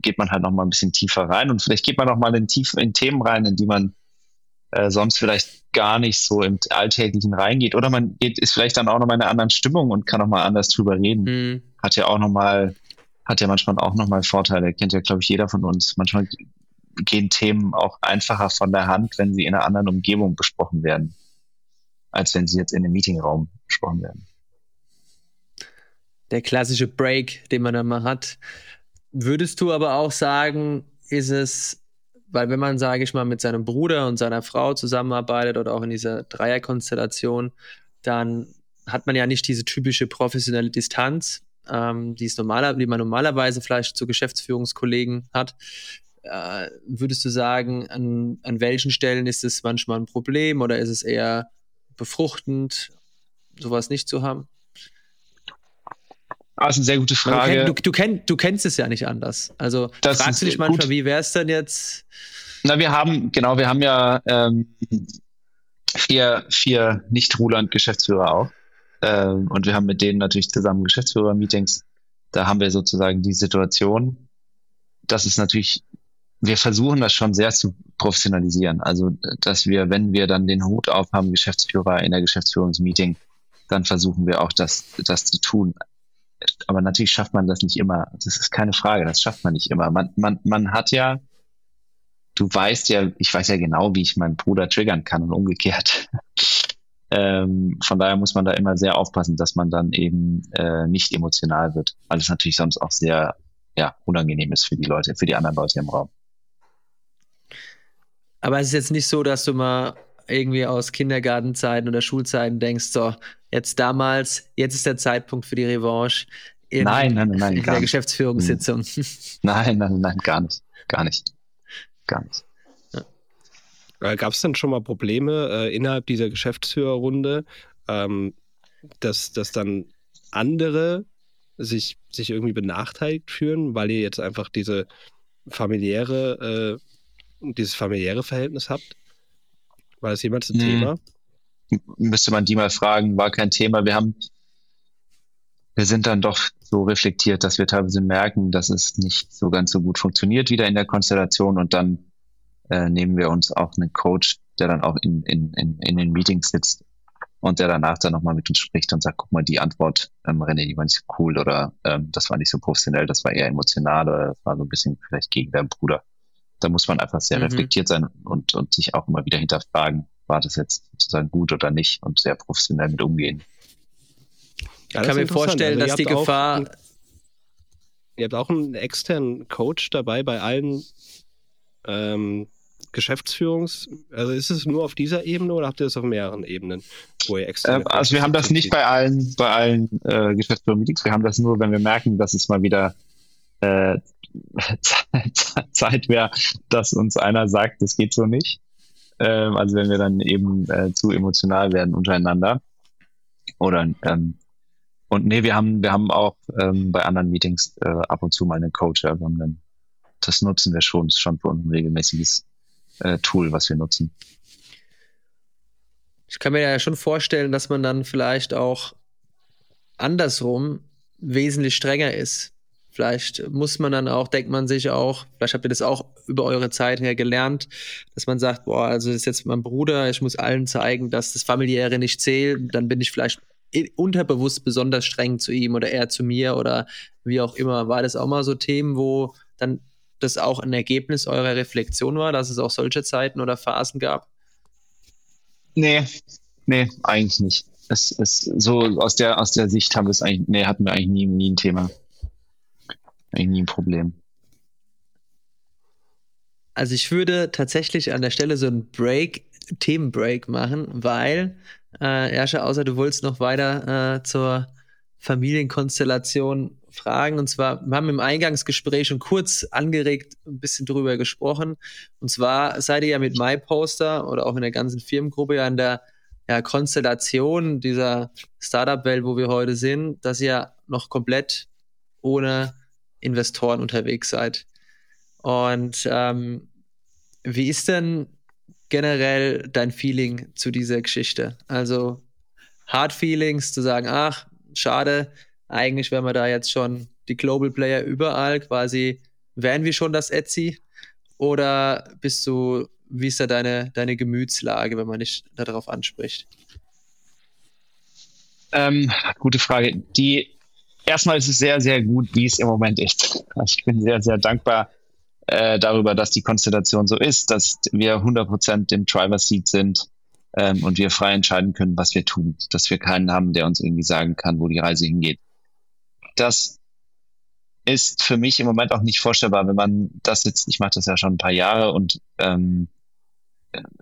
geht man halt noch mal ein bisschen tiefer rein und vielleicht geht man noch mal in, tief, in Themen rein, in die man äh, sonst vielleicht gar nicht so im Alltäglichen reingeht. Oder man geht, ist vielleicht dann auch noch mal in einer anderen Stimmung und kann noch mal anders drüber reden. Mhm. Hat ja auch noch mal, hat ja manchmal auch noch mal Vorteile. Kennt ja, glaube ich, jeder von uns. Manchmal gehen Themen auch einfacher von der Hand, wenn sie in einer anderen Umgebung besprochen werden, als wenn sie jetzt in einem Meetingraum besprochen werden. Der klassische Break, den man dann mal hat. Würdest du aber auch sagen, ist es weil wenn man, sage ich mal, mit seinem Bruder und seiner Frau zusammenarbeitet oder auch in dieser Dreierkonstellation, dann hat man ja nicht diese typische professionelle Distanz, ähm, die, normaler, die man normalerweise vielleicht zu Geschäftsführungskollegen hat. Äh, würdest du sagen, an, an welchen Stellen ist es manchmal ein Problem oder ist es eher befruchtend, sowas nicht zu haben? Ah, ist eine sehr gute Frage. Du, du, kenn, du kennst es ja nicht anders. Also das fragst du dich manchmal, gut. wie wäre es denn jetzt? Na, wir haben, genau, wir haben ja ähm, vier, vier Nicht-Ruland-Geschäftsführer auch. Ähm, und wir haben mit denen natürlich zusammen Geschäftsführer-Meetings. Da haben wir sozusagen die Situation, dass es natürlich, wir versuchen das schon sehr zu professionalisieren. Also, dass wir, wenn wir dann den Hut aufhaben, Geschäftsführer in der Geschäftsführungsmeeting, dann versuchen wir auch das, das zu tun aber natürlich schafft man das nicht immer. Das ist keine Frage, das schafft man nicht immer. Man, man, man hat ja, du weißt ja, ich weiß ja genau, wie ich meinen Bruder triggern kann und umgekehrt. ähm, von daher muss man da immer sehr aufpassen, dass man dann eben äh, nicht emotional wird, weil es natürlich sonst auch sehr ja, unangenehm ist für die Leute, für die anderen Leute im Raum. Aber es ist jetzt nicht so, dass du mal irgendwie aus Kindergartenzeiten oder Schulzeiten denkst, so, jetzt damals, jetzt ist der Zeitpunkt für die Revanche. In, nein, nein, nein, in der Geschäftsführungssitzung. Nein, nein, nein, gar nicht. Gar nicht. Gar nicht. Ja. Gab es denn schon mal Probleme äh, innerhalb dieser Geschäftsführerrunde, ähm, dass, dass dann andere sich, sich irgendwie benachteiligt fühlen, weil ihr jetzt einfach diese familiäre, äh, dieses familiäre Verhältnis habt? War das jemals ein hm. Thema? Müsste man die mal fragen, war kein Thema. Wir haben, wir sind dann doch so reflektiert, dass wir teilweise merken, dass es nicht so ganz so gut funktioniert wieder in der Konstellation und dann äh, nehmen wir uns auch einen Coach, der dann auch in, in, in, in den Meetings sitzt und der danach dann nochmal mit uns spricht und sagt, guck mal, die Antwort, ähm, René, die war nicht so cool oder ähm, das war nicht so professionell, das war eher emotional oder das war so ein bisschen vielleicht gegen deinen Bruder. Da muss man einfach sehr mhm. reflektiert sein und, und sich auch immer wieder hinterfragen, war das jetzt sozusagen gut oder nicht und sehr professionell mit umgehen. Ja, ich kann mir vorstellen, also dass die Gefahr. Auch, ihr habt auch einen externen Coach dabei bei allen ähm, Geschäftsführungs, also ist es nur auf dieser Ebene oder habt ihr das auf mehreren Ebenen, wo ihr extra? Äh, also wir haben das nicht bei allen, bei allen äh, Geschäftsführungsmeetings. Wir haben das nur, wenn wir merken, dass es mal wieder äh, Zeit wäre, dass uns einer sagt, das geht so nicht. Ähm, also wenn wir dann eben äh, zu emotional werden untereinander. Oder ähm, und nee, wir haben, wir haben auch ähm, bei anderen Meetings äh, ab und zu mal einen Coach. Dann, das nutzen wir schon, das ist schon für uns ein regelmäßiges äh, Tool, was wir nutzen. Ich kann mir ja schon vorstellen, dass man dann vielleicht auch andersrum wesentlich strenger ist. Vielleicht muss man dann auch, denkt man sich auch, vielleicht habt ihr das auch über eure Zeit her gelernt, dass man sagt, boah, also das ist jetzt mein Bruder, ich muss allen zeigen, dass das familiäre nicht zählt, dann bin ich vielleicht unterbewusst besonders streng zu ihm oder er zu mir oder wie auch immer. War das auch mal so Themen, wo dann das auch ein Ergebnis eurer Reflexion war, dass es auch solche Zeiten oder Phasen gab? Nee, nee, eigentlich nicht. Es ist so aus der aus der Sicht haben wir es eigentlich, nee, hatten wir eigentlich nie, nie ein Thema. Eigentlich nie ein Problem. Also ich würde tatsächlich an der Stelle so einen Break, Themenbreak machen, weil äh, Ersche, außer du wolltest noch weiter äh, zur Familienkonstellation fragen. Und zwar, wir haben im Eingangsgespräch schon kurz angeregt ein bisschen drüber gesprochen. Und zwar seid ihr ja mit MyPoster oder auch in der ganzen Firmengruppe ja in der ja, Konstellation dieser Startup-Welt, wo wir heute sind, dass ihr noch komplett ohne Investoren unterwegs seid. Und ähm, wie ist denn generell dein Feeling zu dieser Geschichte? Also Hard Feelings zu sagen, ach, schade, eigentlich wären wir da jetzt schon die Global Player überall, quasi wären wir schon das Etsy? Oder bist du, wie ist da deine, deine Gemütslage, wenn man dich darauf anspricht? Ähm, gute Frage. Die erstmal ist es sehr, sehr gut, wie es im Moment ist. Also ich bin sehr, sehr dankbar, äh, darüber, dass die Konstellation so ist, dass wir 100% im Driver Seat sind ähm, und wir frei entscheiden können, was wir tun, dass wir keinen haben, der uns irgendwie sagen kann, wo die Reise hingeht. Das ist für mich im Moment auch nicht vorstellbar, wenn man das jetzt, ich mache das ja schon ein paar Jahre und ähm,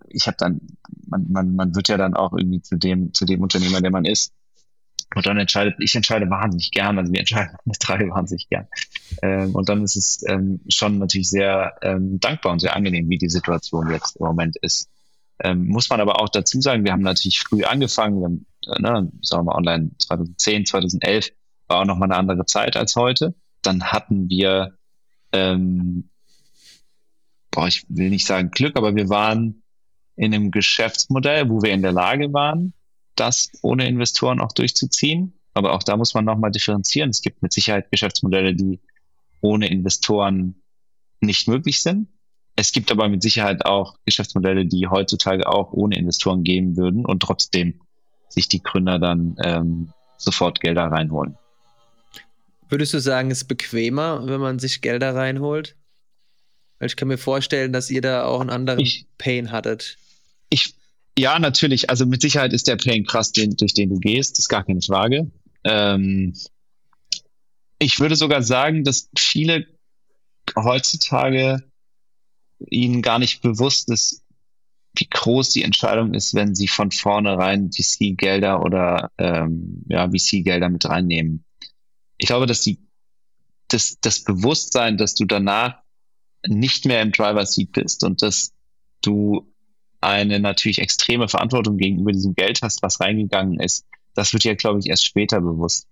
ich habe dann, man, man, man wird ja dann auch irgendwie zu dem, zu dem Unternehmer, der man ist. Und dann entscheidet, ich entscheide wahnsinnig gern, also wir entscheiden alle drei wahnsinnig gern. Ähm, und dann ist es ähm, schon natürlich sehr ähm, dankbar und sehr angenehm, wie die Situation jetzt im Moment ist. Ähm, muss man aber auch dazu sagen, wir haben natürlich früh angefangen, wir haben, äh, ne, sagen wir mal online 2010, 2011 war auch nochmal eine andere Zeit als heute. Dann hatten wir, ähm, boah, ich will nicht sagen Glück, aber wir waren in einem Geschäftsmodell, wo wir in der Lage waren, das ohne Investoren auch durchzuziehen. Aber auch da muss man nochmal differenzieren. Es gibt mit Sicherheit Geschäftsmodelle, die ohne Investoren nicht möglich sind. Es gibt aber mit Sicherheit auch Geschäftsmodelle, die heutzutage auch ohne Investoren gehen würden und trotzdem sich die Gründer dann ähm, sofort Gelder reinholen. Würdest du sagen, es ist bequemer, wenn man sich Gelder reinholt? Weil ich kann mir vorstellen, dass ihr da auch einen anderen ich, Pain hattet. Ich ja, natürlich. Also mit Sicherheit ist der Pain krass, den, durch den du gehst. Das ist gar keine Frage. Ähm, ich würde sogar sagen, dass viele heutzutage ihnen gar nicht bewusst ist, wie groß die Entscheidung ist, wenn sie von vornherein VC-Gelder oder ähm, ja, VC-Gelder mit reinnehmen. Ich glaube, dass die das, das Bewusstsein, dass du danach nicht mehr im Driver Seat bist und dass du eine natürlich extreme Verantwortung gegenüber diesem Geld hast, was reingegangen ist, das wird ja, glaube ich, erst später bewusst.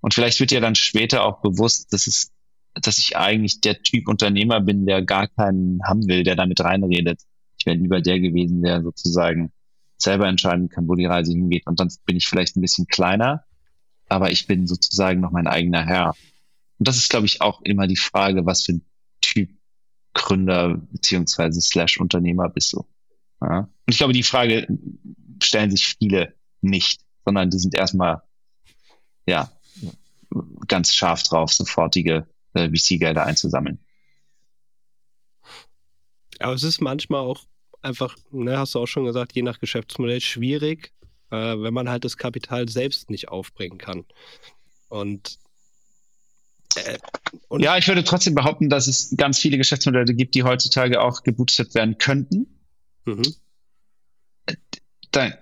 Und vielleicht wird ja dann später auch bewusst, dass es, dass ich eigentlich der Typ Unternehmer bin, der gar keinen haben will, der damit reinredet. Ich wäre lieber der gewesen, der sozusagen selber entscheiden kann, wo die Reise hingeht. Und dann bin ich vielleicht ein bisschen kleiner. aber ich bin sozusagen noch mein eigener Herr. Und das ist, glaube ich, auch immer die Frage, was für ein Typ Gründer beziehungsweise slash Unternehmer bist du. Ja? Und ich glaube, die Frage stellen sich viele nicht, sondern die sind erstmal, ja, ganz scharf drauf, sofortige äh, VC-Gelder einzusammeln. Aber es ist manchmal auch einfach, ne, hast du auch schon gesagt, je nach Geschäftsmodell schwierig, äh, wenn man halt das Kapital selbst nicht aufbringen kann. Und, äh, und ja, ich würde trotzdem behaupten, dass es ganz viele Geschäftsmodelle gibt, die heutzutage auch gebootstrapped werden könnten. Mhm. Da,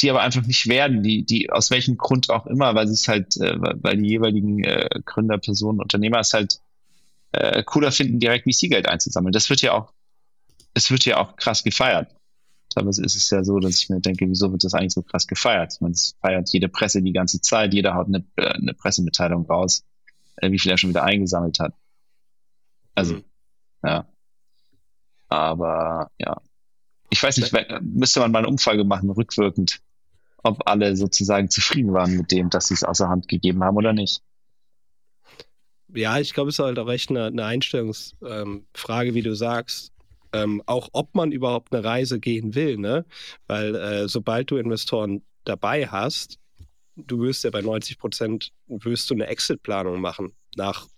die aber einfach nicht werden, die, die aus welchem Grund auch immer, weil sie es halt, äh, weil die jeweiligen äh, Gründer, Personen, Unternehmer es halt äh, cooler finden, direkt VC-Geld einzusammeln. Das wird ja auch, es wird ja auch krass gefeiert. Teilweise ist es ja so, dass ich mir denke, wieso wird das eigentlich so krass gefeiert? Man feiert jede Presse die ganze Zeit, jeder haut eine, äh, eine Pressemitteilung raus, wie viel er schon wieder eingesammelt hat. Also, mhm. ja. Aber ja. Ich weiß nicht, müsste man mal eine Umfrage machen, rückwirkend, ob alle sozusagen zufrieden waren mit dem, dass sie es außer Hand gegeben haben oder nicht. Ja, ich glaube, es ist halt auch echt eine, eine Einstellungsfrage, ähm, wie du sagst. Ähm, auch ob man überhaupt eine Reise gehen will, ne? Weil äh, sobald du Investoren dabei hast, du wirst ja bei 90 Prozent, wirst du eine Exit-Planung machen nach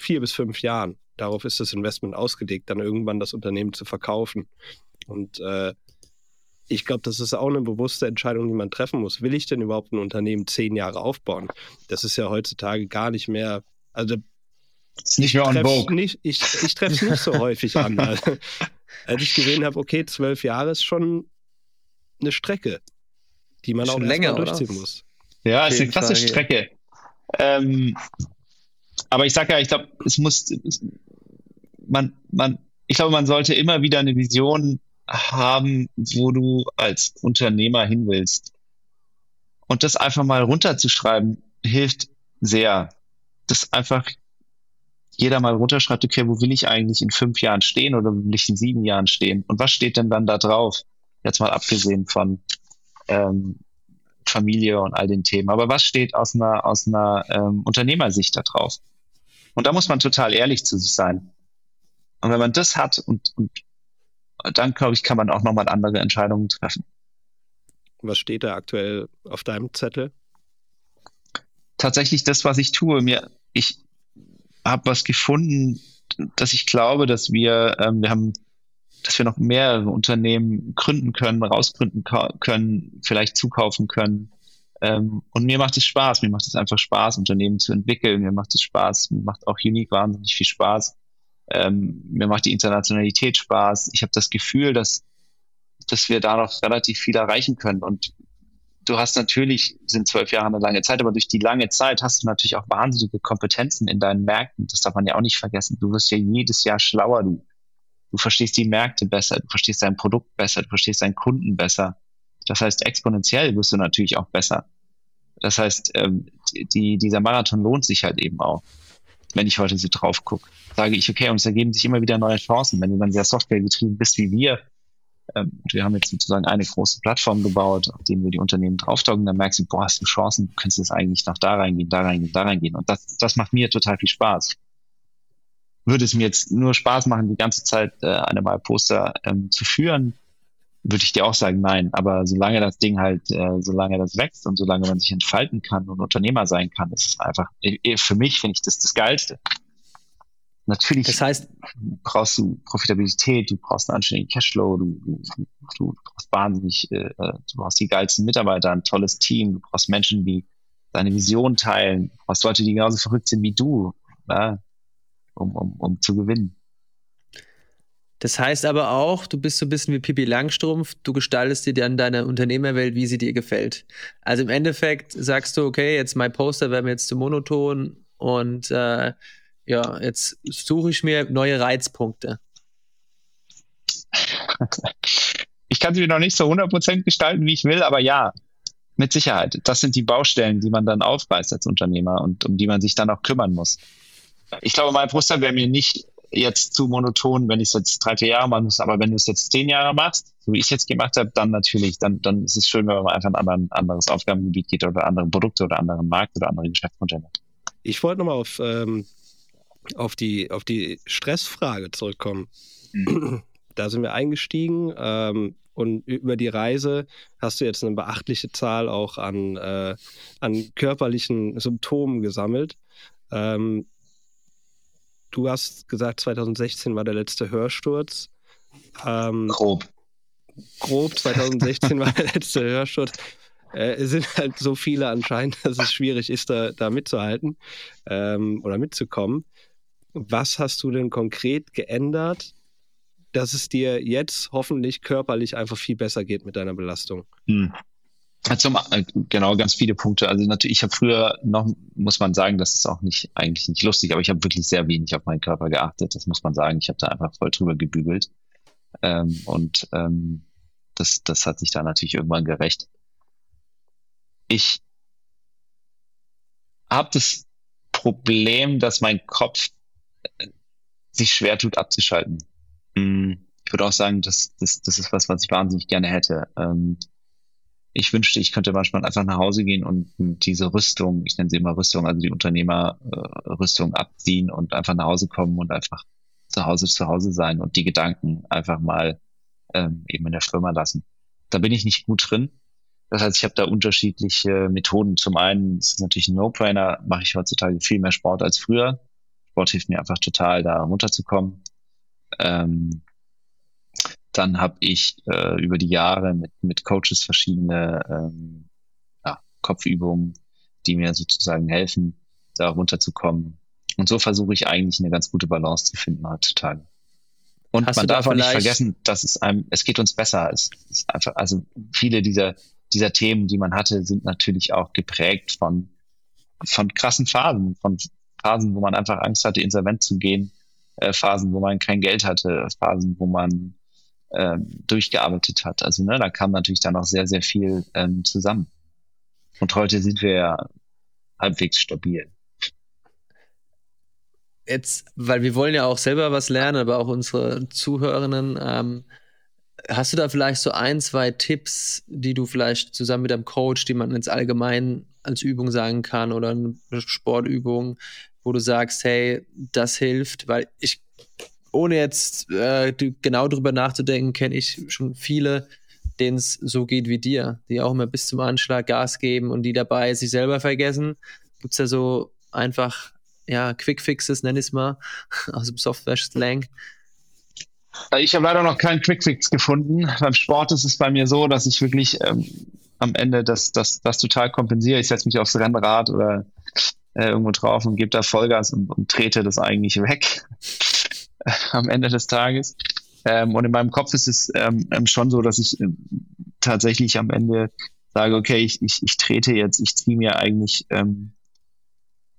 vier bis fünf Jahren. Darauf ist das Investment ausgelegt, dann irgendwann das Unternehmen zu verkaufen. Und äh, ich glaube, das ist auch eine bewusste Entscheidung, die man treffen muss. Will ich denn überhaupt ein Unternehmen zehn Jahre aufbauen? Das ist ja heutzutage gar nicht mehr, also ist nicht mehr on vogue. Nicht, ich ich treffe es nicht so häufig an. Also, als ich gesehen habe, okay, zwölf Jahre ist schon eine Strecke, die man schon auch länger durchziehen oder? muss. Ja, ist eine klasse Strecke. Ähm, aber ich sage ja, ich glaube, es muss, man, man, ich glaube, man sollte immer wieder eine Vision haben, wo du als Unternehmer hin willst. Und das einfach mal runterzuschreiben, hilft sehr. Das einfach jeder mal runterschreibt, okay, wo will ich eigentlich in fünf Jahren stehen oder will ich in sieben Jahren stehen? Und was steht denn dann da drauf? Jetzt mal abgesehen von ähm, Familie und all den Themen. Aber was steht aus einer, aus einer ähm, Unternehmersicht da drauf? Und da muss man total ehrlich zu sich sein. Und wenn man das hat und, und dann, glaube ich, kann man auch nochmal andere Entscheidungen treffen. Was steht da aktuell auf deinem Zettel? Tatsächlich das, was ich tue. Mir, ich habe was gefunden, dass ich glaube, dass wir, ähm, wir haben, dass wir noch mehrere Unternehmen gründen können, rausgründen können, vielleicht zukaufen können. Ähm, und mir macht es Spaß. Mir macht es einfach Spaß, Unternehmen zu entwickeln. Mir macht es Spaß. Mir macht auch Unique wahnsinnig viel Spaß. Ähm, mir macht die Internationalität Spaß. Ich habe das Gefühl, dass, dass wir da noch relativ viel erreichen können. Und du hast natürlich, sind zwölf Jahre eine lange Zeit, aber durch die lange Zeit hast du natürlich auch wahnsinnige Kompetenzen in deinen Märkten. Das darf man ja auch nicht vergessen. Du wirst ja jedes Jahr schlauer. Du, du verstehst die Märkte besser, du verstehst dein Produkt besser, du verstehst deinen Kunden besser. Das heißt, exponentiell wirst du natürlich auch besser. Das heißt, ähm, die, dieser Marathon lohnt sich halt eben auch wenn ich heute so drauf gucke, sage ich, okay, und es ergeben sich immer wieder neue Chancen. Wenn du dann sehr softwaregetrieben bist wie wir, ähm, wir haben jetzt sozusagen eine große Plattform gebaut, auf denen wir die Unternehmen draufdoggen, dann merkst du, boah, hast du Chancen, du könntest jetzt eigentlich noch da reingehen, da reingehen, da reingehen. Und das, das macht mir total viel Spaß. Würde es mir jetzt nur Spaß machen, die ganze Zeit äh, eine Mal Poster ähm, zu führen, würde ich dir auch sagen, nein. Aber solange das Ding halt, äh, solange das wächst und solange man sich entfalten kann und Unternehmer sein kann, ist es einfach, für mich finde ich das das Geilste. Natürlich das heißt, brauchst du Profitabilität, du brauchst einen anständigen Cashflow, du, du, du brauchst wahnsinnig, äh, du brauchst die geilsten Mitarbeiter, ein tolles Team, du brauchst Menschen, die deine Vision teilen, du brauchst Leute, die genauso verrückt sind wie du, ja, um, um, um zu gewinnen. Das heißt aber auch, du bist so ein bisschen wie Pippi Langstrumpf, du gestaltest dir dann deine Unternehmerwelt, wie sie dir gefällt. Also im Endeffekt sagst du, okay, jetzt mein Poster werden wir jetzt zu monoton und äh, ja, jetzt suche ich mir neue Reizpunkte. Ich kann sie noch nicht so 100% gestalten, wie ich will, aber ja, mit Sicherheit. Das sind die Baustellen, die man dann aufreißt als Unternehmer und um die man sich dann auch kümmern muss. Ich glaube, mein Poster wäre mir nicht jetzt zu monoton, wenn ich es jetzt drei, vier Jahre machen muss, aber wenn du es jetzt zehn Jahre machst, so wie ich es jetzt gemacht habe, dann natürlich, dann, dann ist es schön, wenn man einfach ein anderes Aufgabengebiet geht oder andere Produkte oder anderen Markt oder andere Geschäftsmodelle. Ich wollte nochmal auf, ähm, auf, die, auf die Stressfrage zurückkommen. Mhm. Da sind wir eingestiegen ähm, und über die Reise hast du jetzt eine beachtliche Zahl auch an, äh, an körperlichen Symptomen gesammelt. Ähm, du hast gesagt, 2016 war der letzte Hörsturz. Ähm, grob. Grob, 2016 war der letzte Hörsturz. Äh, es sind halt so viele anscheinend, dass es schwierig ist, da, da mitzuhalten ähm, oder mitzukommen. Was hast du denn konkret geändert, dass es dir jetzt hoffentlich körperlich einfach viel besser geht mit deiner Belastung? Hm. Zum, äh, genau, ganz viele Punkte. Also natürlich, ich habe früher noch, muss man sagen, das ist auch nicht eigentlich nicht lustig, aber ich habe wirklich sehr wenig auf meinen Körper geachtet. Das muss man sagen. Ich habe da einfach voll drüber gebügelt. Ähm, und ähm, das, das hat sich da natürlich irgendwann gerecht. Ich habe das Problem, dass mein Kopf äh, sich schwer tut abzuschalten. Hm, ich würde auch sagen, das, das, das ist was, was ich wahnsinnig gerne hätte. Ähm, ich wünschte, ich könnte manchmal einfach nach Hause gehen und diese Rüstung, ich nenne sie immer Rüstung, also die Unternehmerrüstung äh, abziehen und einfach nach Hause kommen und einfach zu Hause zu Hause sein und die Gedanken einfach mal ähm, eben in der Firma lassen. Da bin ich nicht gut drin. Das heißt, ich habe da unterschiedliche Methoden. Zum einen ist es natürlich ein No-Brainer, mache ich heutzutage viel mehr Sport als früher. Sport hilft mir einfach total, da runterzukommen. Ähm, dann habe ich äh, über die Jahre mit, mit Coaches verschiedene ähm, ja, Kopfübungen, die mir sozusagen helfen, da runterzukommen. Und so versuche ich eigentlich eine ganz gute Balance zu finden heutzutage. Und Hast man darf auch nicht vergessen, dass es einem, es geht uns besser. Es ist einfach, also viele dieser, dieser Themen, die man hatte, sind natürlich auch geprägt von, von krassen Phasen, von Phasen, wo man einfach Angst hatte, insolvent zu gehen, äh, Phasen, wo man kein Geld hatte, Phasen, wo man ähm, durchgearbeitet hat. Also ne, da kam natürlich dann auch sehr, sehr viel ähm, zusammen. Und heute sind wir ja halbwegs stabil. Jetzt, weil wir wollen ja auch selber was lernen, aber auch unsere Zuhörerinnen, ähm, hast du da vielleicht so ein, zwei Tipps, die du vielleicht zusammen mit einem Coach, die man jetzt allgemein als Übung sagen kann oder eine Sportübung, wo du sagst, hey, das hilft, weil ich ohne jetzt äh, genau drüber nachzudenken, kenne ich schon viele, denen es so geht wie dir, die auch immer bis zum Anschlag Gas geben und die dabei sich selber vergessen. Gibt es ja so einfach, ja, Quick Fixes, nenn ich es mal, aus dem Software-Slang. Ich habe leider noch keinen Quick-Fix gefunden. Beim Sport ist es bei mir so, dass ich wirklich ähm, am Ende das, das, das total kompensiere. Ich setze mich aufs Rennrad oder äh, irgendwo drauf und gebe da Vollgas und, und trete das eigentlich weg. am Ende des Tages. Ähm, und in meinem Kopf ist es ähm, ähm, schon so, dass ich ähm, tatsächlich am Ende sage, okay, ich, ich, ich trete jetzt, ich ziehe mir eigentlich ähm,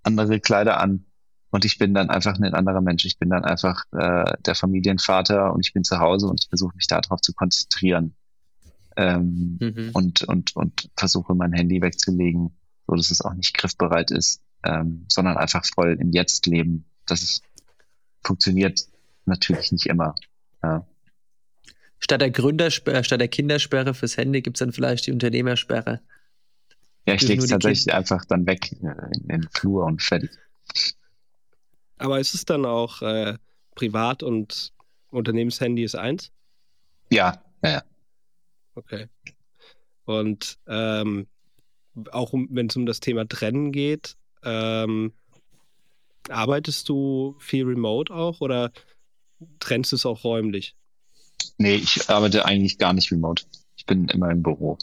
andere Kleider an und ich bin dann einfach ein anderer Mensch. Ich bin dann einfach äh, der Familienvater und ich bin zu Hause und ich versuche mich darauf zu konzentrieren ähm, mhm. und, und, und versuche mein Handy wegzulegen, so dass es auch nicht griffbereit ist, ähm, sondern einfach voll im Jetzt leben. Das ist, funktioniert natürlich nicht immer. Ja. Statt der Gründersperre, statt der Kindersperre fürs Handy gibt es dann vielleicht die Unternehmersperre. Ja, ich lege es tatsächlich kind einfach dann weg äh, in den Flur und fertig. Aber ist es dann auch äh, Privat- und Unternehmenshandy ist eins? Ja, ja, ja. Okay. Und ähm, auch um, wenn es um das Thema Trennen geht, ähm, arbeitest du viel remote auch oder trennst du es auch räumlich? Nee, ich arbeite eigentlich gar nicht remote. Ich bin immer im Büro.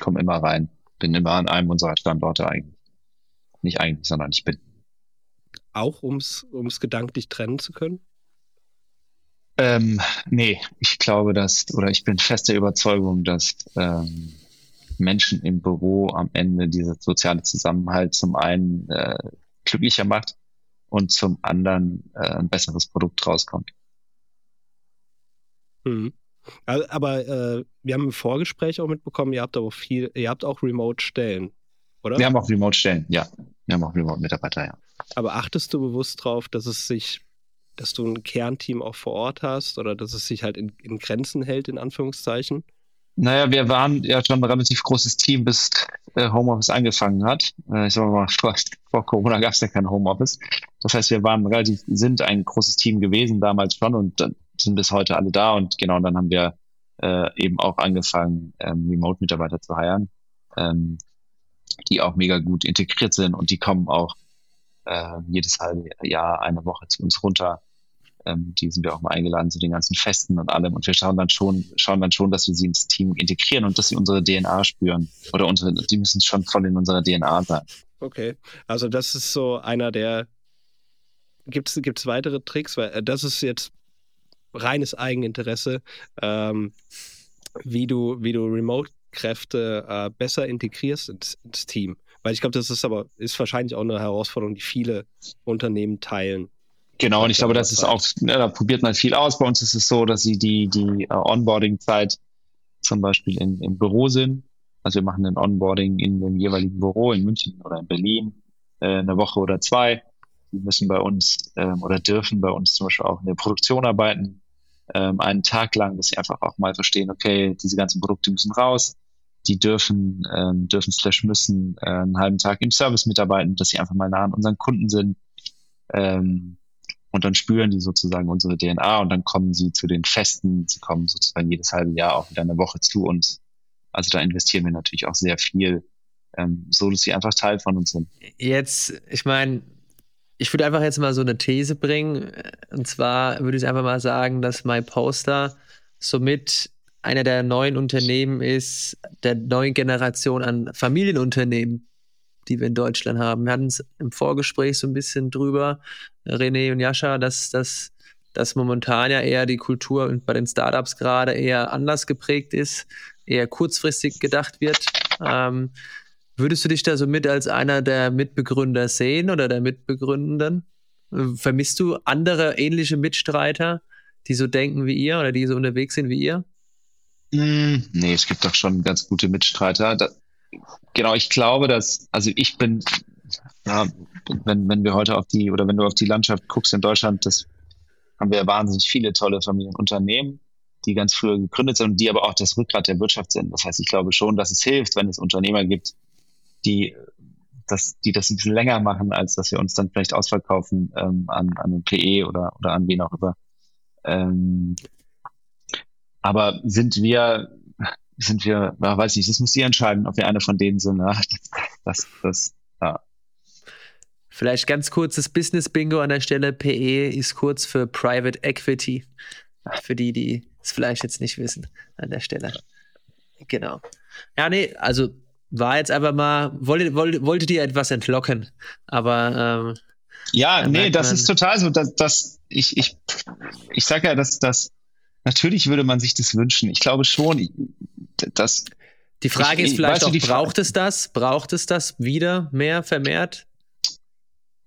Komme immer rein. Bin immer an einem unserer Standorte eigentlich. Nicht eigentlich, sondern ich bin. Auch ums, ums gedanklich trennen zu können? Ähm, nee, ich glaube, dass, oder ich bin fester Überzeugung, dass ähm, Menschen im Büro am Ende dieser soziale Zusammenhalt zum einen äh, glücklicher macht und zum anderen äh, ein besseres Produkt rauskommt. Mhm. Aber äh, wir haben im Vorgespräch auch mitbekommen, ihr habt auch viel, ihr habt auch Remote-Stellen, oder? Wir haben auch Remote-Stellen, ja. Wir haben auch Remote-Mitarbeiter, ja. Aber achtest du bewusst drauf, dass es sich dass du ein Kernteam auch vor Ort hast oder dass es sich halt in, in Grenzen hält, in Anführungszeichen? Naja, wir waren ja schon ein relativ großes Team, bis äh, Homeoffice angefangen hat. Äh, ich sag mal, vor, vor Corona gab es ja kein Homeoffice. Das heißt, wir waren relativ, sind ein großes Team gewesen damals schon und dann sind bis heute alle da und genau, dann haben wir äh, eben auch angefangen, ähm, Remote-Mitarbeiter zu heiren, ähm, die auch mega gut integriert sind und die kommen auch äh, jedes halbe Jahr eine Woche zu uns runter. Ähm, die sind wir auch mal eingeladen zu den ganzen Festen und allem. Und wir schauen dann schon, schauen dann schon, dass wir sie ins Team integrieren und dass sie unsere DNA spüren. Oder unsere, die müssen schon voll in unserer DNA sein. Okay. Also das ist so einer der. Gibt es weitere Tricks? Weil äh, das ist jetzt reines Eigeninteresse, ähm, wie du, wie du Remote-Kräfte äh, besser integrierst ins, ins Team. Weil ich glaube, das ist aber ist wahrscheinlich auch eine Herausforderung, die viele Unternehmen teilen. Genau, und ich glaube, das ist auch, ja, da probiert man viel aus. Bei uns ist es so, dass sie die, die uh, Onboarding-Zeit zum Beispiel in, im Büro sind. Also wir machen ein Onboarding in dem jeweiligen Büro in München oder in Berlin äh, eine Woche oder zwei. Die müssen bei uns ähm, oder dürfen bei uns zum Beispiel auch in der Produktion arbeiten, ähm, einen Tag lang, dass sie einfach auch mal verstehen, okay, diese ganzen Produkte müssen raus, die dürfen, ähm, dürfen slash müssen äh, einen halben Tag im Service mitarbeiten, dass sie einfach mal nah an unseren Kunden sind. Ähm, und dann spüren die sozusagen unsere DNA und dann kommen sie zu den Festen, sie kommen sozusagen jedes halbe Jahr auch wieder eine Woche zu uns. Also da investieren wir natürlich auch sehr viel, ähm, so dass sie einfach Teil von uns sind. Jetzt, ich meine, ich würde einfach jetzt mal so eine These bringen. Und zwar würde ich einfach mal sagen, dass MyPoster somit einer der neuen Unternehmen ist, der neuen Generation an Familienunternehmen, die wir in Deutschland haben. Wir hatten es im Vorgespräch so ein bisschen drüber, René und Jascha, dass, dass, dass momentan ja eher die Kultur bei den Startups gerade eher anders geprägt ist, eher kurzfristig gedacht wird. Ähm, würdest du dich da so mit als einer der Mitbegründer sehen oder der Mitbegründenden? Vermisst du andere ähnliche Mitstreiter, die so denken wie ihr oder die so unterwegs sind wie ihr? Mm, nee, es gibt doch schon ganz gute Mitstreiter. Da, genau, ich glaube, dass, also ich bin, ja, wenn, wenn wir heute auf die, oder wenn du auf die Landschaft guckst in Deutschland, das haben wir wahnsinnig viele tolle Familienunternehmen, die ganz früher gegründet sind und die aber auch das Rückgrat der Wirtschaft sind. Das heißt, ich glaube schon, dass es hilft, wenn es Unternehmer gibt, die das, die das ein bisschen länger machen, als dass wir uns dann vielleicht ausverkaufen ähm, an, an den PE oder, oder an wen auch immer. Ähm, aber sind wir sind wir, ja, weiß nicht, das muss ihr entscheiden, ob wir eine von denen sind. Ja. Das, das, ja. Vielleicht ganz kurzes Business-Bingo an der Stelle. PE ist kurz für Private Equity. Für die, die es vielleicht jetzt nicht wissen an der Stelle. Genau. Ja, nee, also war jetzt einfach mal, wollte, wollte, wollte dir etwas entlocken, aber ähm, ja, nee, das ist total so, dass, dass ich, ich, ich sage ja, dass, dass natürlich würde man sich das wünschen. Ich glaube schon, dass. Die Frage ich, ist vielleicht auch, braucht es das? Braucht es das wieder mehr vermehrt?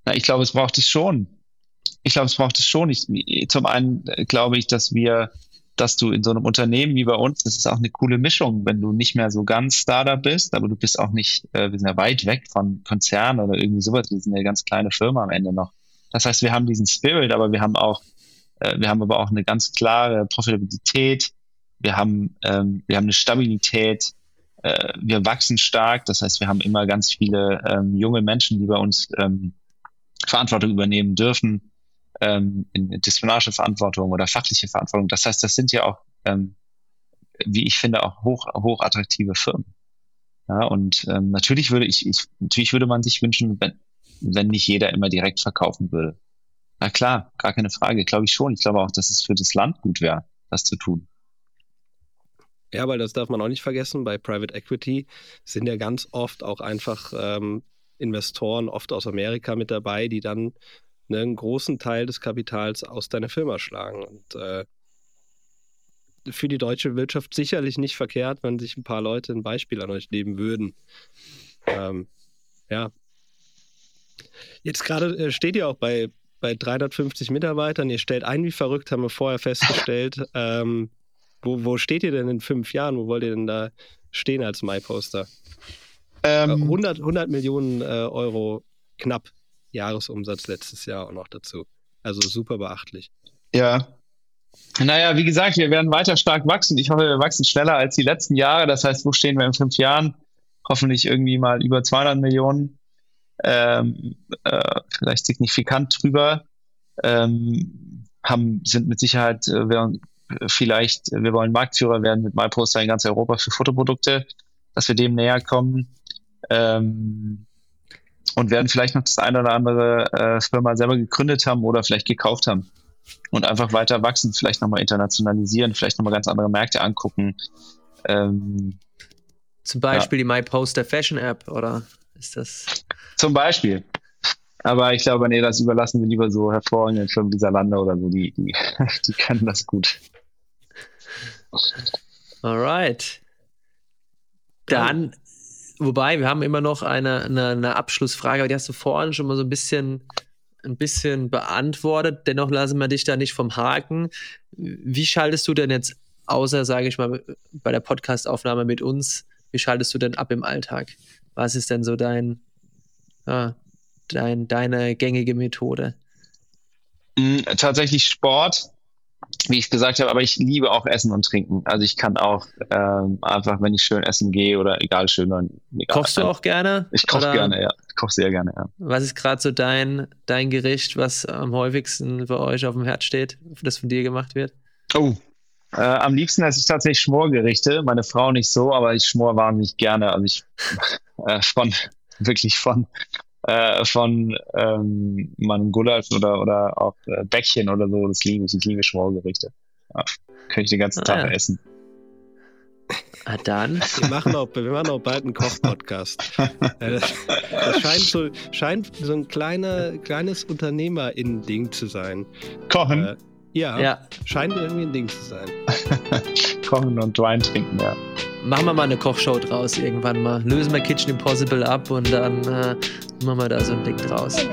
Na, ich glaube, es braucht es schon. Ich glaube, es braucht es schon. Ich, zum einen äh, glaube ich, dass wir, dass du in so einem Unternehmen wie bei uns, das ist auch eine coole Mischung, wenn du nicht mehr so ganz Startup bist, aber du bist auch nicht, äh, wir sind ja weit weg von Konzernen oder irgendwie sowas. Wir sind eine ganz kleine Firma am Ende noch. Das heißt, wir haben diesen Spirit, aber wir haben auch äh, wir haben aber auch eine ganz klare Profitabilität. Wir haben, ähm, wir haben eine Stabilität. Äh, wir wachsen stark. Das heißt, wir haben immer ganz viele ähm, junge Menschen, die bei uns ähm, Verantwortung übernehmen dürfen, ähm, in, in disziplinarische Verantwortung oder fachliche Verantwortung. Das heißt, das sind ja auch, ähm, wie ich finde, auch hoch, hoch attraktive Firmen. Ja, und ähm, natürlich würde ich, ich, natürlich würde man sich wünschen, wenn, wenn nicht jeder immer direkt verkaufen würde. Na klar, gar keine Frage, glaube ich schon. Ich glaube auch, dass es für das Land gut wäre, das zu tun. Ja, weil das darf man auch nicht vergessen. Bei Private Equity sind ja ganz oft auch einfach ähm, Investoren, oft aus Amerika mit dabei, die dann ne, einen großen Teil des Kapitals aus deiner Firma schlagen. Und äh, für die deutsche Wirtschaft sicherlich nicht verkehrt, wenn sich ein paar Leute ein Beispiel an euch nehmen würden. Ähm, ja. Jetzt gerade äh, steht ihr auch bei bei 350 Mitarbeitern, ihr stellt ein wie verrückt, haben wir vorher festgestellt. ähm, wo, wo steht ihr denn in fünf Jahren? Wo wollt ihr denn da stehen als MyPoster? Ähm, 100, 100 Millionen äh, Euro knapp Jahresumsatz letztes Jahr auch noch dazu. Also super beachtlich. Ja. Naja, wie gesagt, wir werden weiter stark wachsen. Ich hoffe, wir wachsen schneller als die letzten Jahre. Das heißt, wo stehen wir in fünf Jahren? Hoffentlich irgendwie mal über 200 Millionen. Ähm, äh, vielleicht signifikant drüber. Ähm, haben, sind mit Sicherheit, äh, wir, vielleicht, wir wollen Marktführer werden mit MyPoster in ganz Europa für Fotoprodukte, dass wir dem näher kommen. Ähm, und werden vielleicht noch das eine oder andere äh, Firma selber gegründet haben oder vielleicht gekauft haben und einfach weiter wachsen, vielleicht nochmal internationalisieren, vielleicht nochmal ganz andere Märkte angucken. Ähm, Zum Beispiel ja. die MyPoster Fashion App oder ist das? Zum Beispiel. Aber ich glaube, nee, das überlassen wir lieber so hervorragenden Firmen wie Lande oder so, die, die, die können das gut. Alright. Dann wobei, wir haben immer noch eine, eine, eine, Abschlussfrage, aber die hast du vorhin schon mal so ein bisschen, ein bisschen beantwortet. Dennoch lassen wir dich da nicht vom Haken. Wie schaltest du denn jetzt, außer, sage ich mal, bei der Podcastaufnahme mit uns, wie schaltest du denn ab im Alltag? Was ist denn so dein, ja, dein deine gängige Methode? Mm, tatsächlich Sport wie ich gesagt habe, aber ich liebe auch Essen und Trinken. Also ich kann auch ähm, einfach, wenn ich schön essen gehe oder egal schön egal. Kochst du auch gerne? Ich koche gerne, ja. Ich koche sehr gerne, ja. Was ist gerade so dein, dein Gericht, was am häufigsten bei euch auf dem Herd steht, das von dir gemacht wird? Oh, äh, am liebsten esse ich tatsächlich Schmorgerichte. Meine Frau nicht so, aber ich schmor wahnsinnig gerne. Also ich äh, von wirklich von äh, von ähm, meinem Gulasch oder, oder auch äh, Bäckchen oder so. Das liebe ich. Ich liebe Schmorgerichte. Ja, kann ich den ganzen ah, Tag ja. essen. Ah, dann. Wir machen auch, wir machen auch bald einen Koch-Podcast. das, das, scheint, so, scheint so ein kleiner, kleines Unternehmer-Ding zu sein. Kochen? Äh, ja, ja, scheint irgendwie ein Ding zu sein. Kochen und Wein trinken, ja. Machen wir mal eine Kochshow draus irgendwann mal. Lösen wir Kitchen Impossible ab und dann äh, machen wir da so ein Ding draus.